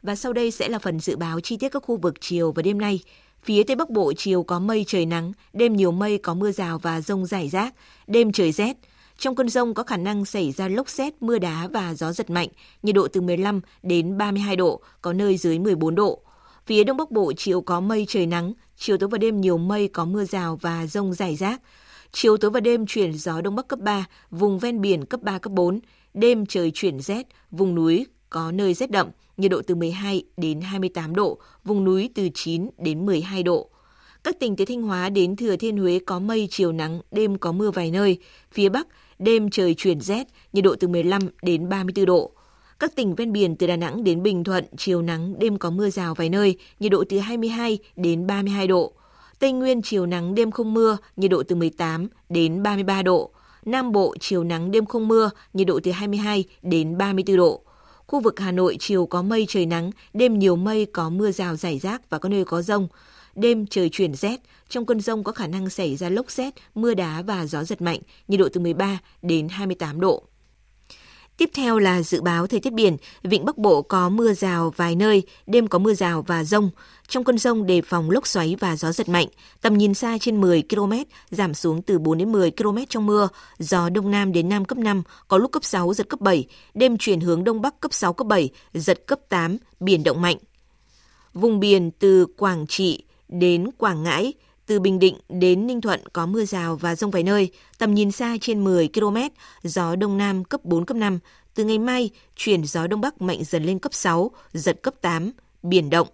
Và sau đây sẽ là phần dự báo chi tiết các khu vực chiều và đêm nay. Phía Tây Bắc Bộ chiều có mây trời nắng, đêm nhiều mây có mưa rào và rông rải rác, đêm trời rét. Trong cơn rông có khả năng xảy ra lốc xét, mưa đá và gió giật mạnh, nhiệt độ từ 15 đến 32 độ, có nơi dưới 14 độ. Phía Đông Bắc Bộ chiều có mây trời nắng, chiều tối và đêm nhiều mây có mưa rào và rông rải rác. Chiều tối và đêm chuyển gió Đông Bắc cấp 3, vùng ven biển cấp 3, cấp 4. Đêm trời chuyển rét, vùng núi có nơi rét đậm, nhiệt độ từ 12 đến 28 độ, vùng núi từ 9 đến 12 độ. Các tỉnh từ Thanh Hóa đến Thừa Thiên Huế có mây, chiều nắng, đêm có mưa vài nơi. Phía Bắc, đêm trời chuyển rét, nhiệt độ từ 15 đến 34 độ. Các tỉnh ven biển từ Đà Nẵng đến Bình Thuận, chiều nắng, đêm có mưa rào vài nơi, nhiệt độ từ 22 đến 32 độ. Tây Nguyên chiều nắng, đêm không mưa, nhiệt độ từ 18 đến 33 độ. Nam Bộ chiều nắng, đêm không mưa, nhiệt độ từ 22 đến 34 độ. Khu vực Hà Nội chiều có mây trời nắng, đêm nhiều mây có mưa rào rải rác và có nơi có rông. Đêm trời chuyển rét, trong cơn rông có khả năng xảy ra lốc rét, mưa đá và gió giật mạnh, nhiệt độ từ 13 đến 28 độ. Tiếp theo là dự báo thời tiết biển, vịnh Bắc Bộ có mưa rào vài nơi, đêm có mưa rào và rông. Trong cơn rông đề phòng lốc xoáy và gió giật mạnh, tầm nhìn xa trên 10 km, giảm xuống từ 4 đến 10 km trong mưa, gió đông nam đến nam cấp 5, có lúc cấp 6, giật cấp 7, đêm chuyển hướng đông bắc cấp 6, cấp 7, giật cấp 8, biển động mạnh. Vùng biển từ Quảng Trị đến Quảng Ngãi, từ Bình Định đến Ninh Thuận có mưa rào và rông vài nơi, tầm nhìn xa trên 10 km, gió đông nam cấp 4, cấp 5. Từ ngày mai, chuyển gió đông bắc mạnh dần lên cấp 6, giật cấp 8, biển động.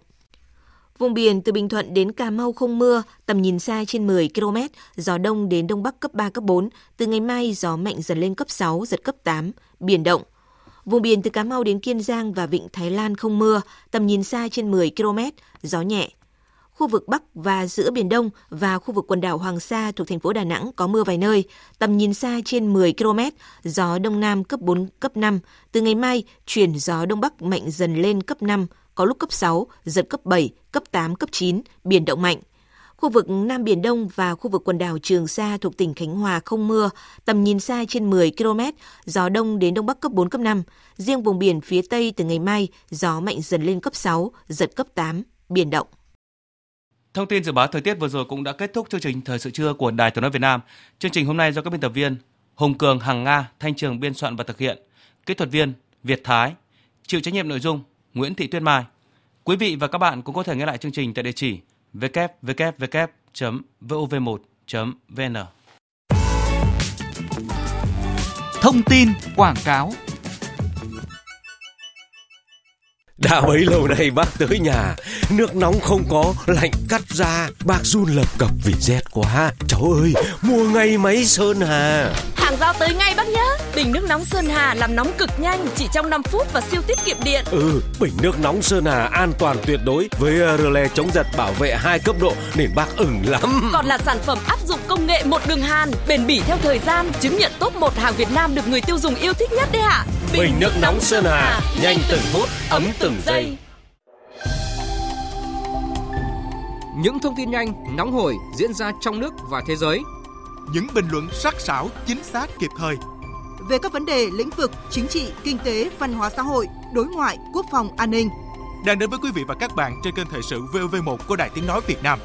Vùng biển từ Bình Thuận đến Cà Mau không mưa, tầm nhìn xa trên 10 km, gió đông đến đông bắc cấp 3, cấp 4. Từ ngày mai, gió mạnh dần lên cấp 6, giật cấp 8, biển động. Vùng biển từ Cà Mau đến Kiên Giang và Vịnh Thái Lan không mưa, tầm nhìn xa trên 10 km, gió nhẹ. Khu vực Bắc và giữa Biển Đông và khu vực quần đảo Hoàng Sa thuộc thành phố Đà Nẵng có mưa vài nơi, tầm nhìn xa trên 10 km, gió Đông Nam cấp 4, cấp 5. Từ ngày mai, chuyển gió Đông Bắc mạnh dần lên cấp 5, có lúc cấp 6, giật cấp 7, cấp 8, cấp 9, biển động mạnh. Khu vực Nam Biển Đông và khu vực quần đảo Trường Sa thuộc tỉnh Khánh Hòa không mưa, tầm nhìn xa trên 10 km, gió đông đến đông bắc cấp 4, cấp 5. Riêng vùng biển phía Tây từ ngày mai, gió mạnh dần lên cấp 6, giật cấp 8, biển động. Thông tin dự báo thời tiết vừa rồi cũng đã kết thúc chương trình Thời sự trưa của Đài Tiếng nói Việt Nam. Chương trình hôm nay do các biên tập viên Hùng Cường, Hằng Nga, Thanh Trường biên soạn và thực hiện. Kỹ thuật viên Việt Thái, chịu trách nhiệm nội dung Nguyễn Thị Tuyết Mai. Quý vị và các bạn cũng có thể nghe lại chương trình tại địa chỉ www.vov1.vn. Thông tin quảng cáo đã bấy lâu nay bác tới nhà. Nước nóng không có, Lạnh cắt ra. Bác run lập cập vì rét quá. Cháu ơi, mua ngay máy Sơn Hà giao tới ngay bác nhé Bình nước nóng Sơn Hà làm nóng cực nhanh Chỉ trong 5 phút và siêu tiết kiệm điện. Ừ bình nước nóng Sơn Hà an toàn tuyệt đối. Với rơ le chống giật bảo vệ hai cấp độ Nên bác ưng lắm. Còn là sản phẩm áp dụng công nghệ một đường hàn Bền bỉ theo thời gian Chứng nhận top 1 hàng Việt Nam được người tiêu dùng yêu thích nhất đấy ạ. Bình, bình nước nóng Sơn Hà Nhanh từng phút ấm từng giây. Những thông tin nhanh, nóng hổi diễn ra trong nước và thế giới. Những bình luận sắc sảo, chính xác, kịp thời. Về các vấn đề lĩnh vực chính trị, kinh tế, văn hóa xã hội, đối ngoại, quốc phòng, an ninh. Đang đến với quý vị và các bạn trên kênh thời sự VOV1 của Đài Tiếng Nói Việt Nam.